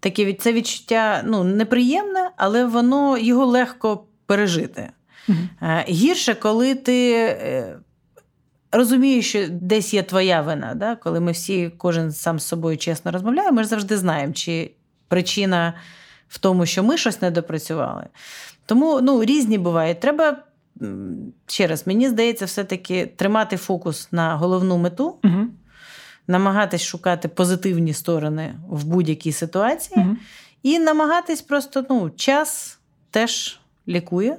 таке це відчуття ну, неприємне, але воно його легко пережити. Uh-huh. Гірше, коли ти е, розумієш, що десь є твоя вина. Да? Коли ми всі, кожен сам з собою чесно розмовляє, ми ж завжди знаємо, чи причина в тому, що ми щось не допрацювали. Тому ну, різні бувають. Треба. Ще раз, мені здається, все-таки тримати фокус на головну мету, uh намагатись шукати позитивні сторони в будь-якій ситуації, uh і намагатись просто ну, час теж лікує.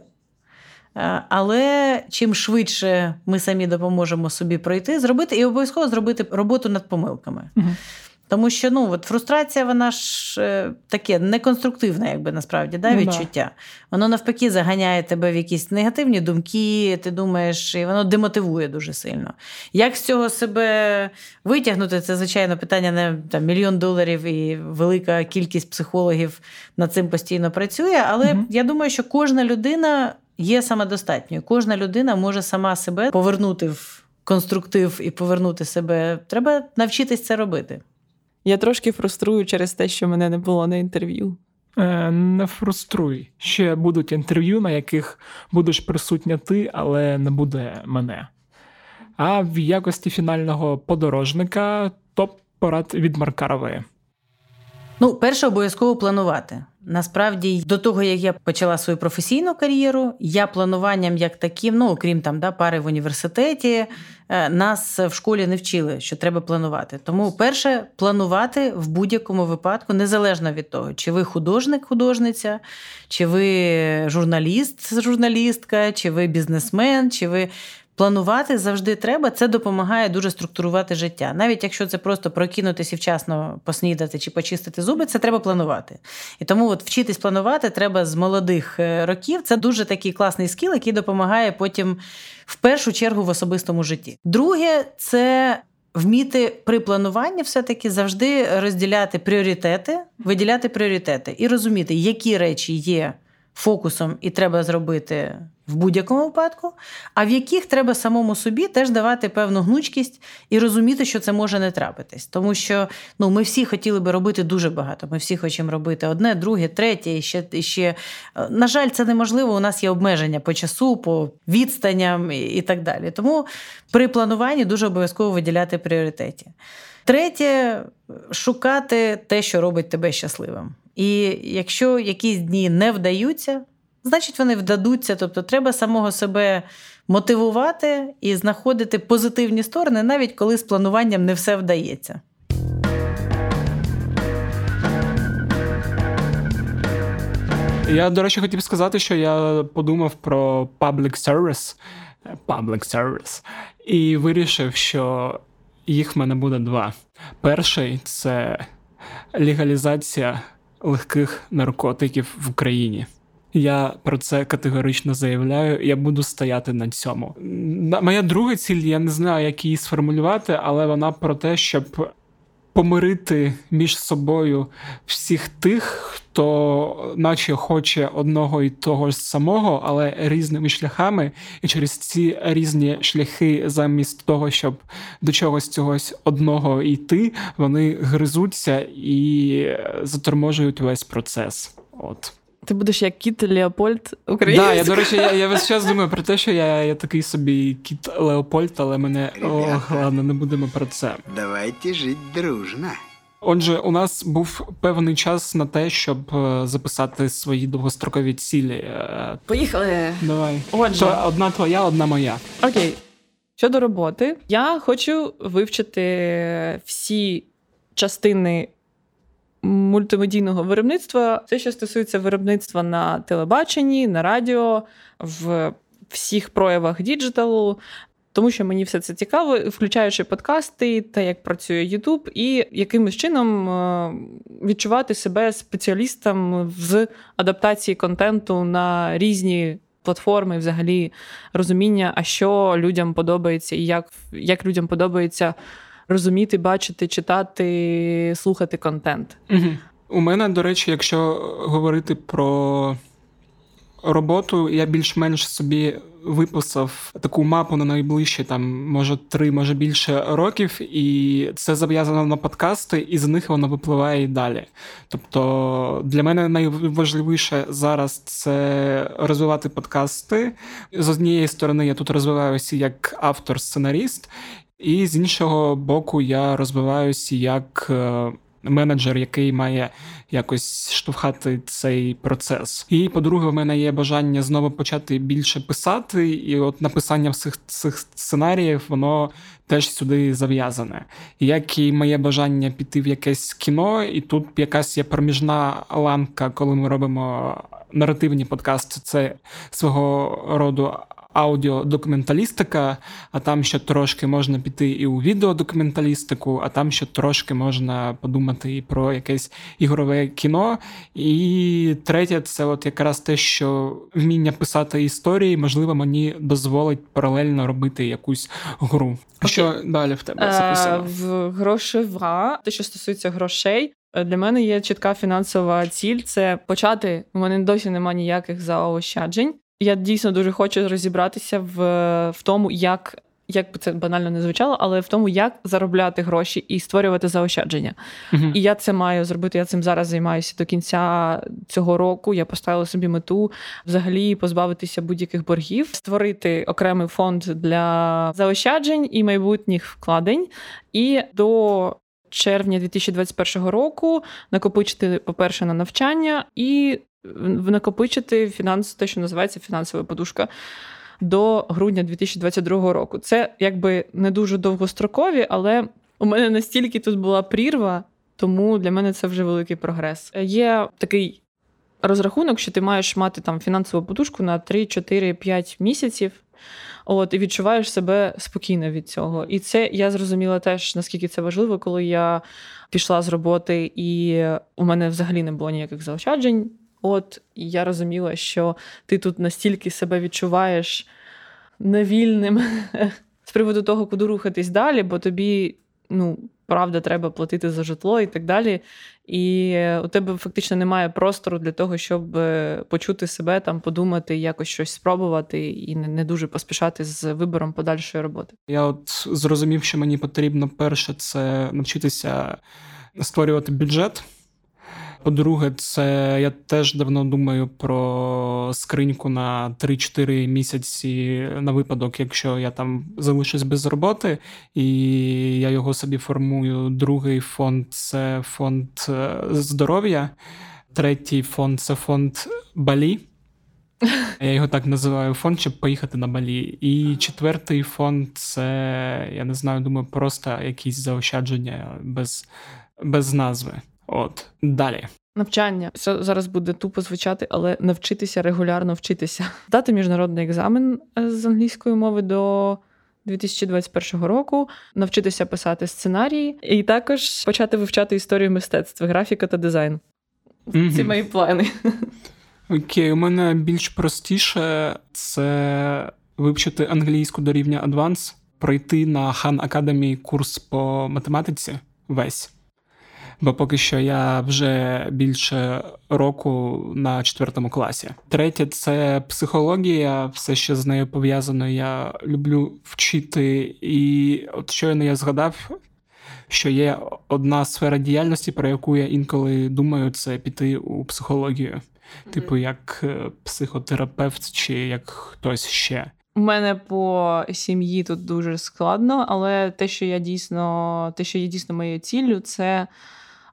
Е, але чим швидше ми самі допоможемо собі пройти, зробити і обов'язково зробити роботу над помилками. Угу. Тому що ну, от фрустрація, вона ж е, таке неконструктивне, якби насправді да, відчуття. Ну. Воно навпаки заганяє тебе в якісь негативні думки, ти думаєш, і воно демотивує дуже сильно. Як з цього себе витягнути, це, звичайно, питання не там, мільйон доларів і велика кількість психологів над цим постійно працює. Але угу. я думаю, що кожна людина є самодостатньою. Кожна людина може сама себе повернути в конструктив і повернути себе. Треба навчитись це робити. Я трошки фруструю через те, що мене не було на інтерв'ю. Е, Не фруструй. Ще будуть інтерв'ю, на яких будеш присутня ти, але не буде мене. А в якості фінального подорожника топ порад від Маркарової. Ну, перше, обов'язково планувати. Насправді, до того як я почала свою професійну кар'єру, я плануванням як таким, ну окрім там да, пари в університеті, е, нас в школі не вчили, що треба планувати. Тому, перше, планувати в будь-якому випадку, незалежно від того, чи ви художник, художниця, чи ви журналіст, журналістка, чи ви бізнесмен, чи ви Планувати завжди треба, це допомагає дуже структурувати життя. Навіть якщо це просто прокинутися і вчасно поснідати чи почистити зуби, це треба планувати. І тому от вчитись планувати треба з молодих е, років. Це дуже такий класний скіл, який допомагає потім в першу чергу в особистому житті. Друге, це вміти при плануванні все-таки завжди розділяти пріоритети, виділяти пріоритети і розуміти, які речі є фокусом і треба зробити в будь-якому випадку, а в яких треба самому собі теж давати певну гнучкість і розуміти, що це може не трапитись. Тому що ну, ми всі хотіли би робити дуже багато. Ми всі хочемо робити одне, друге, третє. І ще, і ще. На жаль, це неможливо. У нас є обмеження по часу, по відстаням і так далі. Тому при плануванні дуже обов'язково виділяти пріоритеті. Третє шукати те, що робить тебе щасливим. І якщо якісь дні не вдаються, значить вони вдадуться. Тобто, треба самого себе мотивувати і знаходити позитивні сторони, навіть коли з плануванням не все вдається. Я, до речі, хотів сказати, що я подумав про public service, public service і вирішив, що їх в мене буде два. Перший це легалізація легких наркотиків в Україні. Я про це категорично заявляю. Я буду стояти на цьому. Моя друга ціль, я не знаю, як її сформулювати, але вона про те, щоб помирити між собою всіх тих, хто наче хоче одного і того ж самого, але різними шляхами, і через ці різні шляхи, замість того, щоб до чогось цьогось одного йти, вони гризуться і заторможують весь процес. От. Ти будеш як кіт Леопольд українською. Да, я, до речі, я я весь час думаю про те, що я я такий собі кіт Леопольд, але мене ох, ладно, не будемо про це. Давайте жити дружно. Отже, у нас був певний час на те, щоб е, записати свої довгострокові цілі. Е, Поїхали. Давай. Отже. То одна твоя, одна моя. Окей. Щодо роботи, я хочу вивчити всі частини мультимедійного виробництва. Це що стосується виробництва на телебаченні, на радіо, в всіх проявах діджиталу. Тому що мені все це цікаво, включаючи подкасти, та як працює Ютуб, і якимось чином е, відчувати себе спеціалістом з адаптації контенту на різні платформи, взагалі розуміння, а що людям подобається, і як, як людям подобається розуміти, бачити, читати, слухати контент. Угу. У мене, до речі, якщо говорити про роботу, я більш-менш собі виписав таку мапу на найближчі, там, може, три, може більше років, і це зав'язано на подкасти, і з них воно випливає і далі. Тобто для мене найважливіше зараз це розвивати подкасти. З однієї сторони, я тут розвиваюся як автор-сценаріст, і з іншого боку, я розвиваюся як е, менеджер, який має якось штовхати цей процес. І по-друге, в мене є бажання знову почати більше писати, і от написання всіх цих сценаріїв, воно теж сюди зав'язане. Як і моє бажання піти в якесь кіно, і тут якась є проміжна ланка, коли ми робимо наративні подкасти, це свого роду аудіодокументалістика, а там ще трошки можна піти і у відеодокументалістику, а там ще трошки можна подумати і про якесь ігрове кіно. І третє, це от якраз те, що вміння писати історії, можливо, мені дозволить паралельно робити якусь гру. Okay. Що далі в тебе записано? В грошова, те, що стосується грошей. Для мене є чітка фінансова ціль це почати. У мене досі немає ніяких заощаджень. Я дійсно дуже хочу розібратися в в тому, як як би це банально не звучало, але в тому, як заробляти гроші і створювати заощадження. Uh-huh. І я це маю зробити. Я цим зараз займаюся до кінця цього року. Я поставила собі мету взагалі позбавитися будь-яких боргів, створити окремий фонд для заощаджень і майбутніх вкладень. І до червня 2021 року накопичити, по-перше, на навчання і накопичити фінанс, те, що називається фінансова подушка. До грудня 2022 року. Це якби не дуже довгострокові, але у мене настільки тут була прірва, тому для мене це вже великий прогрес. Є такий розрахунок, що ти маєш мати там фінансову подушку на 3, 4, 5 місяців. От, і відчуваєш себе спокійно від цього. І це я зрозуміла теж, наскільки це важливо, коли я пішла з роботи, і у мене взагалі не було ніяких заощаджень. От і я розуміла, що ти тут настільки себе відчуваєш невільним з приводу того, куди рухатись далі, бо тобі, ну, правда, треба платити за житло і так далі. І у тебе фактично немає простору для того, щоб е, почути себе, там, подумати, якось щось спробувати і не, не дуже поспішати з вибором подальшої роботи. Я от зрозумів, що мені потрібно перше це навчитися створювати бюджет. По-друге, це я теж давно думаю про скриньку на 3-4 місяці на випадок, якщо я там залишусь без роботи, і я його собі формую. Другий фонд це фонд е, здоров'я, третій фонд це фонд Балі. Я його так називаю фонд, щоб поїхати на Балі. І четвертий фонд це, я не знаю, думаю, просто якісь заощадження без, без назви. От далі. Навчання Це зараз буде тупо звучати, але навчитися регулярно вчитися. Дати міжнародний екзамен е, з англійської мови до 2021 року, навчитися писати сценарії, і також почати вивчати історію мистецтва, графіка та дизайн. Mm-hmm. Ці мої плани. Окей, у мене більш простіше це вивчити англійську до рівня advanced, пройти на Khan Academy курс по математиці весь Бо поки що я вже більше року на четвертому класі. Третє це психологія, все, що з нею пов'язано, я люблю вчити. І от щойно я згадав, що є одна сфера діяльності, про яку я інколи думаю, це піти у психологію, типу як е, психотерапевт чи як хтось ще. У мене по сім'ї тут дуже складно, але те, що я дійсно, те, що є дійсно моєю ціллю, це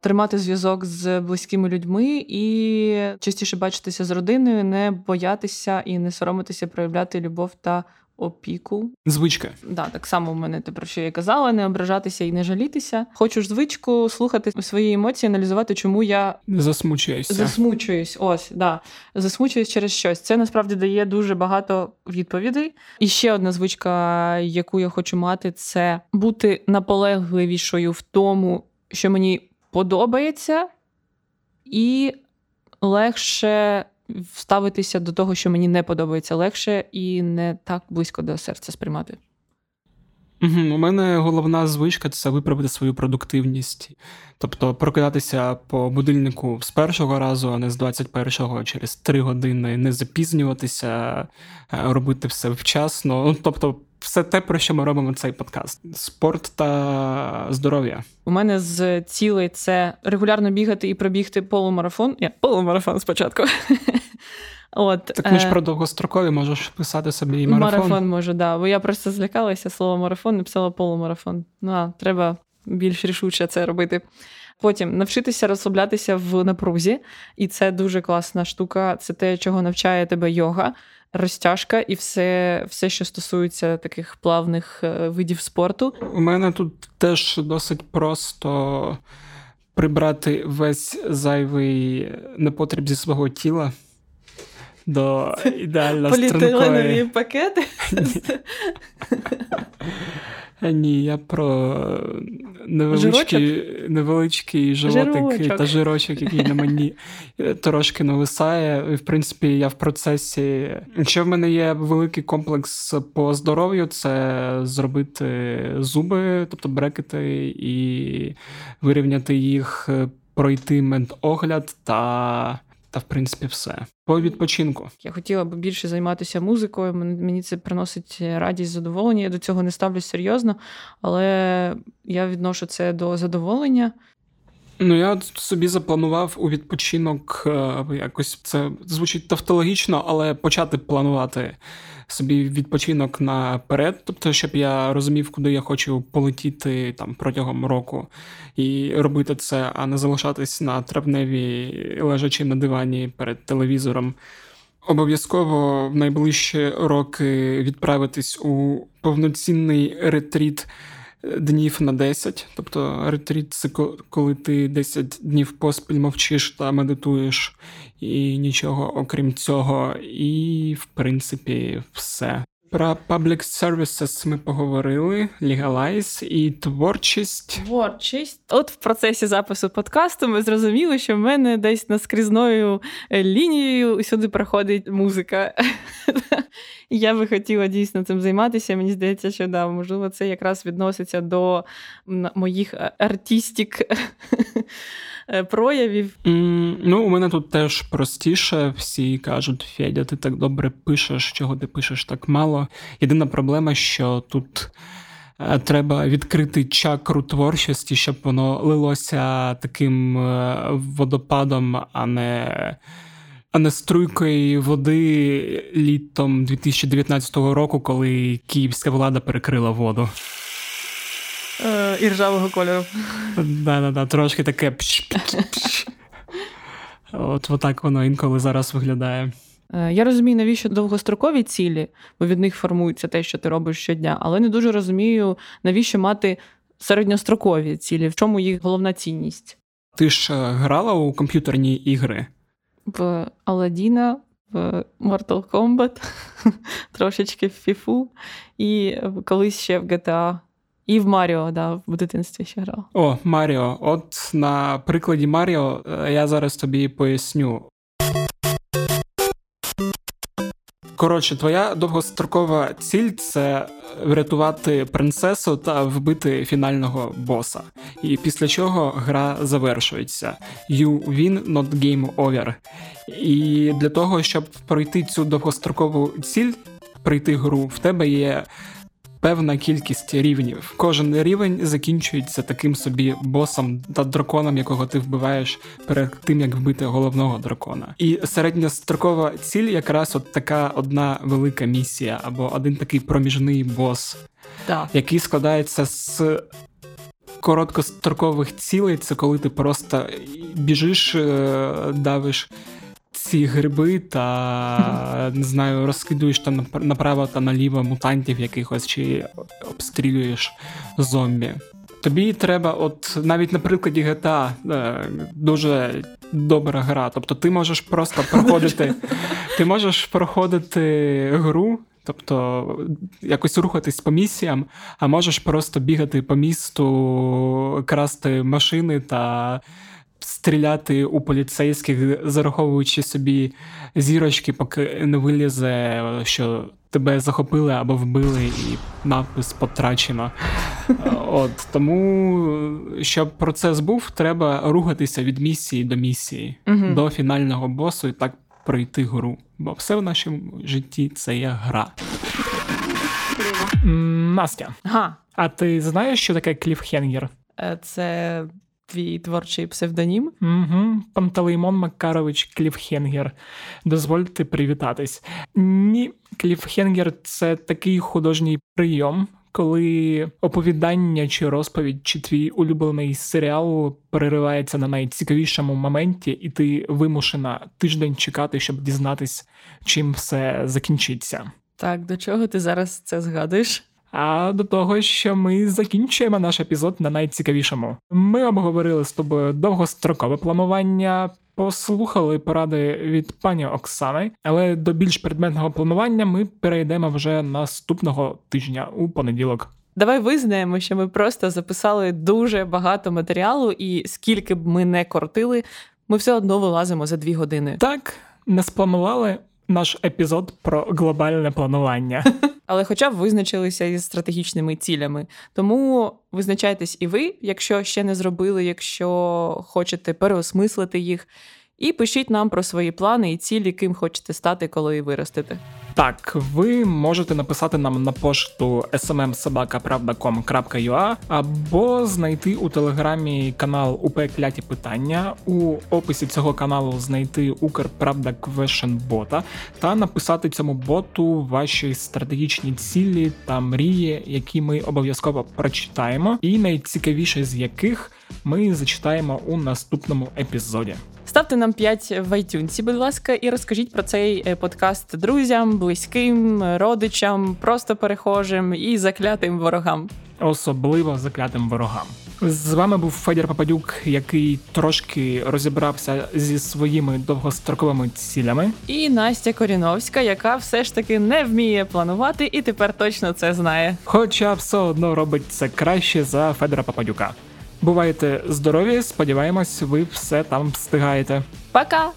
тримати зв'язок з близькими людьми і частіше бачитися з родиною, не боятися і не соромитися проявляти любов та опіку. Звичка. Да, так само в мене те, про що я казала, не ображатися і не жалітися. Хочу ж звичку слухати свої емоції, аналізувати, чому я Не засмучуєшся. Засмучуюсь, ось да. Засмучуюсь через щось. Це насправді дає дуже багато відповідей. І ще одна звичка, яку я хочу мати, це бути наполегливішою в тому, що мені подобається, і легше ставитися до того, що мені не подобається, легше і не так близько до серця сприймати. У мене головна звичка це виправити свою продуктивність. Тобто прокидатися по будильнику з першого разу, а не з 21-го, через три години, не запізнюватися, е, робити все вчасно. Ну, тобто, все те, про що ми робимо цей подкаст: спорт та здоров'я. У мене з цілей це регулярно бігати і пробігти полумарафон. Я полумарафон спочатку. От, Так ми ж е, про довгострокові можеш писати собі і марафон. Марафон можу, да. Бо я просто злякалася слово марафон, написала полумарафон. Ну, а треба більш рішуче це робити. Потім навчитися розслаблятися в напрузі, і це дуже класна штука. Це те, чого навчає тебе йога, розтяжка і все, все що стосується таких плавних е, видів спорту. У мене тут теж досить просто прибрати весь зайвий непотріб зі свого тіла до ідеально стрункої. пакети. Ні, я про невеличкий, невеличкий животик Жирочок. та жирочок, який на мені трошки нависає. І, в принципі, я в процесі. Якщо в мене є великий комплекс по здоров'ю, це зробити зуби, тобто брекети, і вирівняти їх, пройти медогляд та. Та в принципі все. По відпочинку. Я хотіла б більше займатися музикою. мен- Мені це приносить радість, задоволення. Я до цього не ставлюсь серйозно, але я відношу це до задоволення. Ну, я от собі запланував у відпочинок е, якось це звучить тавтологічно, але почати планувати собі відпочинок наперед, тобто, щоб я розумів, куди я хочу полетіти там протягом року і робити це, а не залишатись на травневі, лежачи на дивані перед телевізором. Обов'язково в найближчі роки відправитись у повноцінний ретріт днів на 10. Тобто ретріт це ко- коли ти 10 днів поспіль мовчиш та медитуєш, і нічого окрім цього. І, в принципі, все. Про public services ми поговорили, legalize і творчість. Творчість. От в процесі запису подкасту ми зрозуміли, що в мене десь наскрізною е, лінією сюди проходить музика. Я би хотіла дійсно цим займатися. Мені здається, що да, можливо, це якраз відноситься до моїх е, артістік проявів. М, Ну, у мене тут теж простіше. Всі кажуть, Федя, ти так добре пишеш, чого ти пишеш так мало. Єдина проблема, що тут е, треба відкрити чакру творчості, щоб воно лилося таким е, водопадом, а не. А не струйкою води літом 2019 року, коли київська влада перекрила воду. І ржавого кольору. Да-да-да, трошки таке. От отак воно інколи зараз виглядає. Е, Я розумію, навіщо довгострокові цілі, бо від них формується те, що ти робиш щодня, але не дуже розумію, навіщо мати середньострокові цілі, в чому їх головна цінність. Ти ж е, грала у комп'ютерні ігри. В Аладдіна, в Mortal Kombat, трошечки в FIFA, і колись ще в GTA. І в Маріо, да, в дитинстві ще грала. О, Маріо. От на прикладі Маріо е, я зараз тобі поясню. Коротше, твоя довгострокова ціль це врятувати принцесу та вбити фінального боса. І після чого гра завершується. You win, not game over. І для того, щоб пройти цю довгострокову ціль, пройти гру, в тебе є певна кількість рівнів. Кожен рівень закінчується таким собі босом та драконом, якого ти вбиваєш перед тим, як вбити головного дракона. І середньострокова ціль якраз от така одна велика місія, або один такий проміжний бос, Так. який складається з. Короткострокових цілей це коли ти просто біжиш, е, давиш ці гриби та не знаю, розкидуєш там направо та наліво мутантів якихось чи обстрілюєш зомбі. Тобі треба, от навіть на прикладі GTA е, дуже добра гра. Тобто ти можеш просто проходити, ти можеш проходити гру, тобто якось рухатись по місіям, а можеш просто бігати по місту, красти машини та стріляти у поліцейських, зараховуючи собі зірочки, поки не вилізе, що тебе захопили або вбили, і надпис потрачено. От тому, щоб процес був, треба рухатися від місії до місії, Мгм. до фінального босу і так пройти гру. Бо все в нашому житті це є гра. Настя, Ага. а ти знаєш, що таке кліфхенгер? Е, Це твій творчий псевдонім. Угу. Пантелеймон Макарович Кліфхенгер. Дозвольте привітатись. Ні, Кліфхенгер це такий художній прийом, коли оповідання чи розповідь, чи твій улюблений серіал переривається на найцікавішому моменті, і ти вимушена тиждень чекати, щоб дізнатись, чим все закінчиться. Так, до чого ти зараз це згадуєш? А до того, що ми закінчуємо наш епізод на найцікавішому. Ми обговорили з тобою довгострокове планування, послухали поради від пані Оксани, але до більш предметного планування ми перейдемо вже наступного тижня у понеділок. Давай визнаємо, що ми просто записали дуже багато матеріалу, і скільки б ми не коротили, ми все одно вилазимо за дві години. Так, не спланували наш епізод про глобальне планування. Але хоча б визначилися із стратегічними цілями. Тому визначайтесь і ви, якщо ще не зробили, якщо хочете переосмислити їх. І пишіть нам про свої плани і цілі, ким хочете стати, коли виростете. Так, ви можете написати нам на пошту smmsobaka.pravda.com.ua або знайти у телеграмі канал УП Кляті Питання. У описі цього каналу знайти Укрправда Question бота та написати цьому боту ваші стратегічні цілі та мрії, які ми обов'язково прочитаємо, і найцікавіше з яких ми зачитаємо у наступному епізоді. Ставте нам 5 в iTunes, будь ласка, і розкажіть про цей е, подкаст друзям, близьким, родичам, просто перехожим і заклятим ворогам. особливо заклятим ворогам. З вами був Федір Попадюк, який трошки розібрався зі своїми довгостроковими цілями. І Настя Коріновська, яка все ж таки не вміє планувати і тепер точно це знає. Хоча все одно робить це краще за Федора Попадюка. Бувайте здорові! Сподіваємось, ви все там встигаєте. Пока!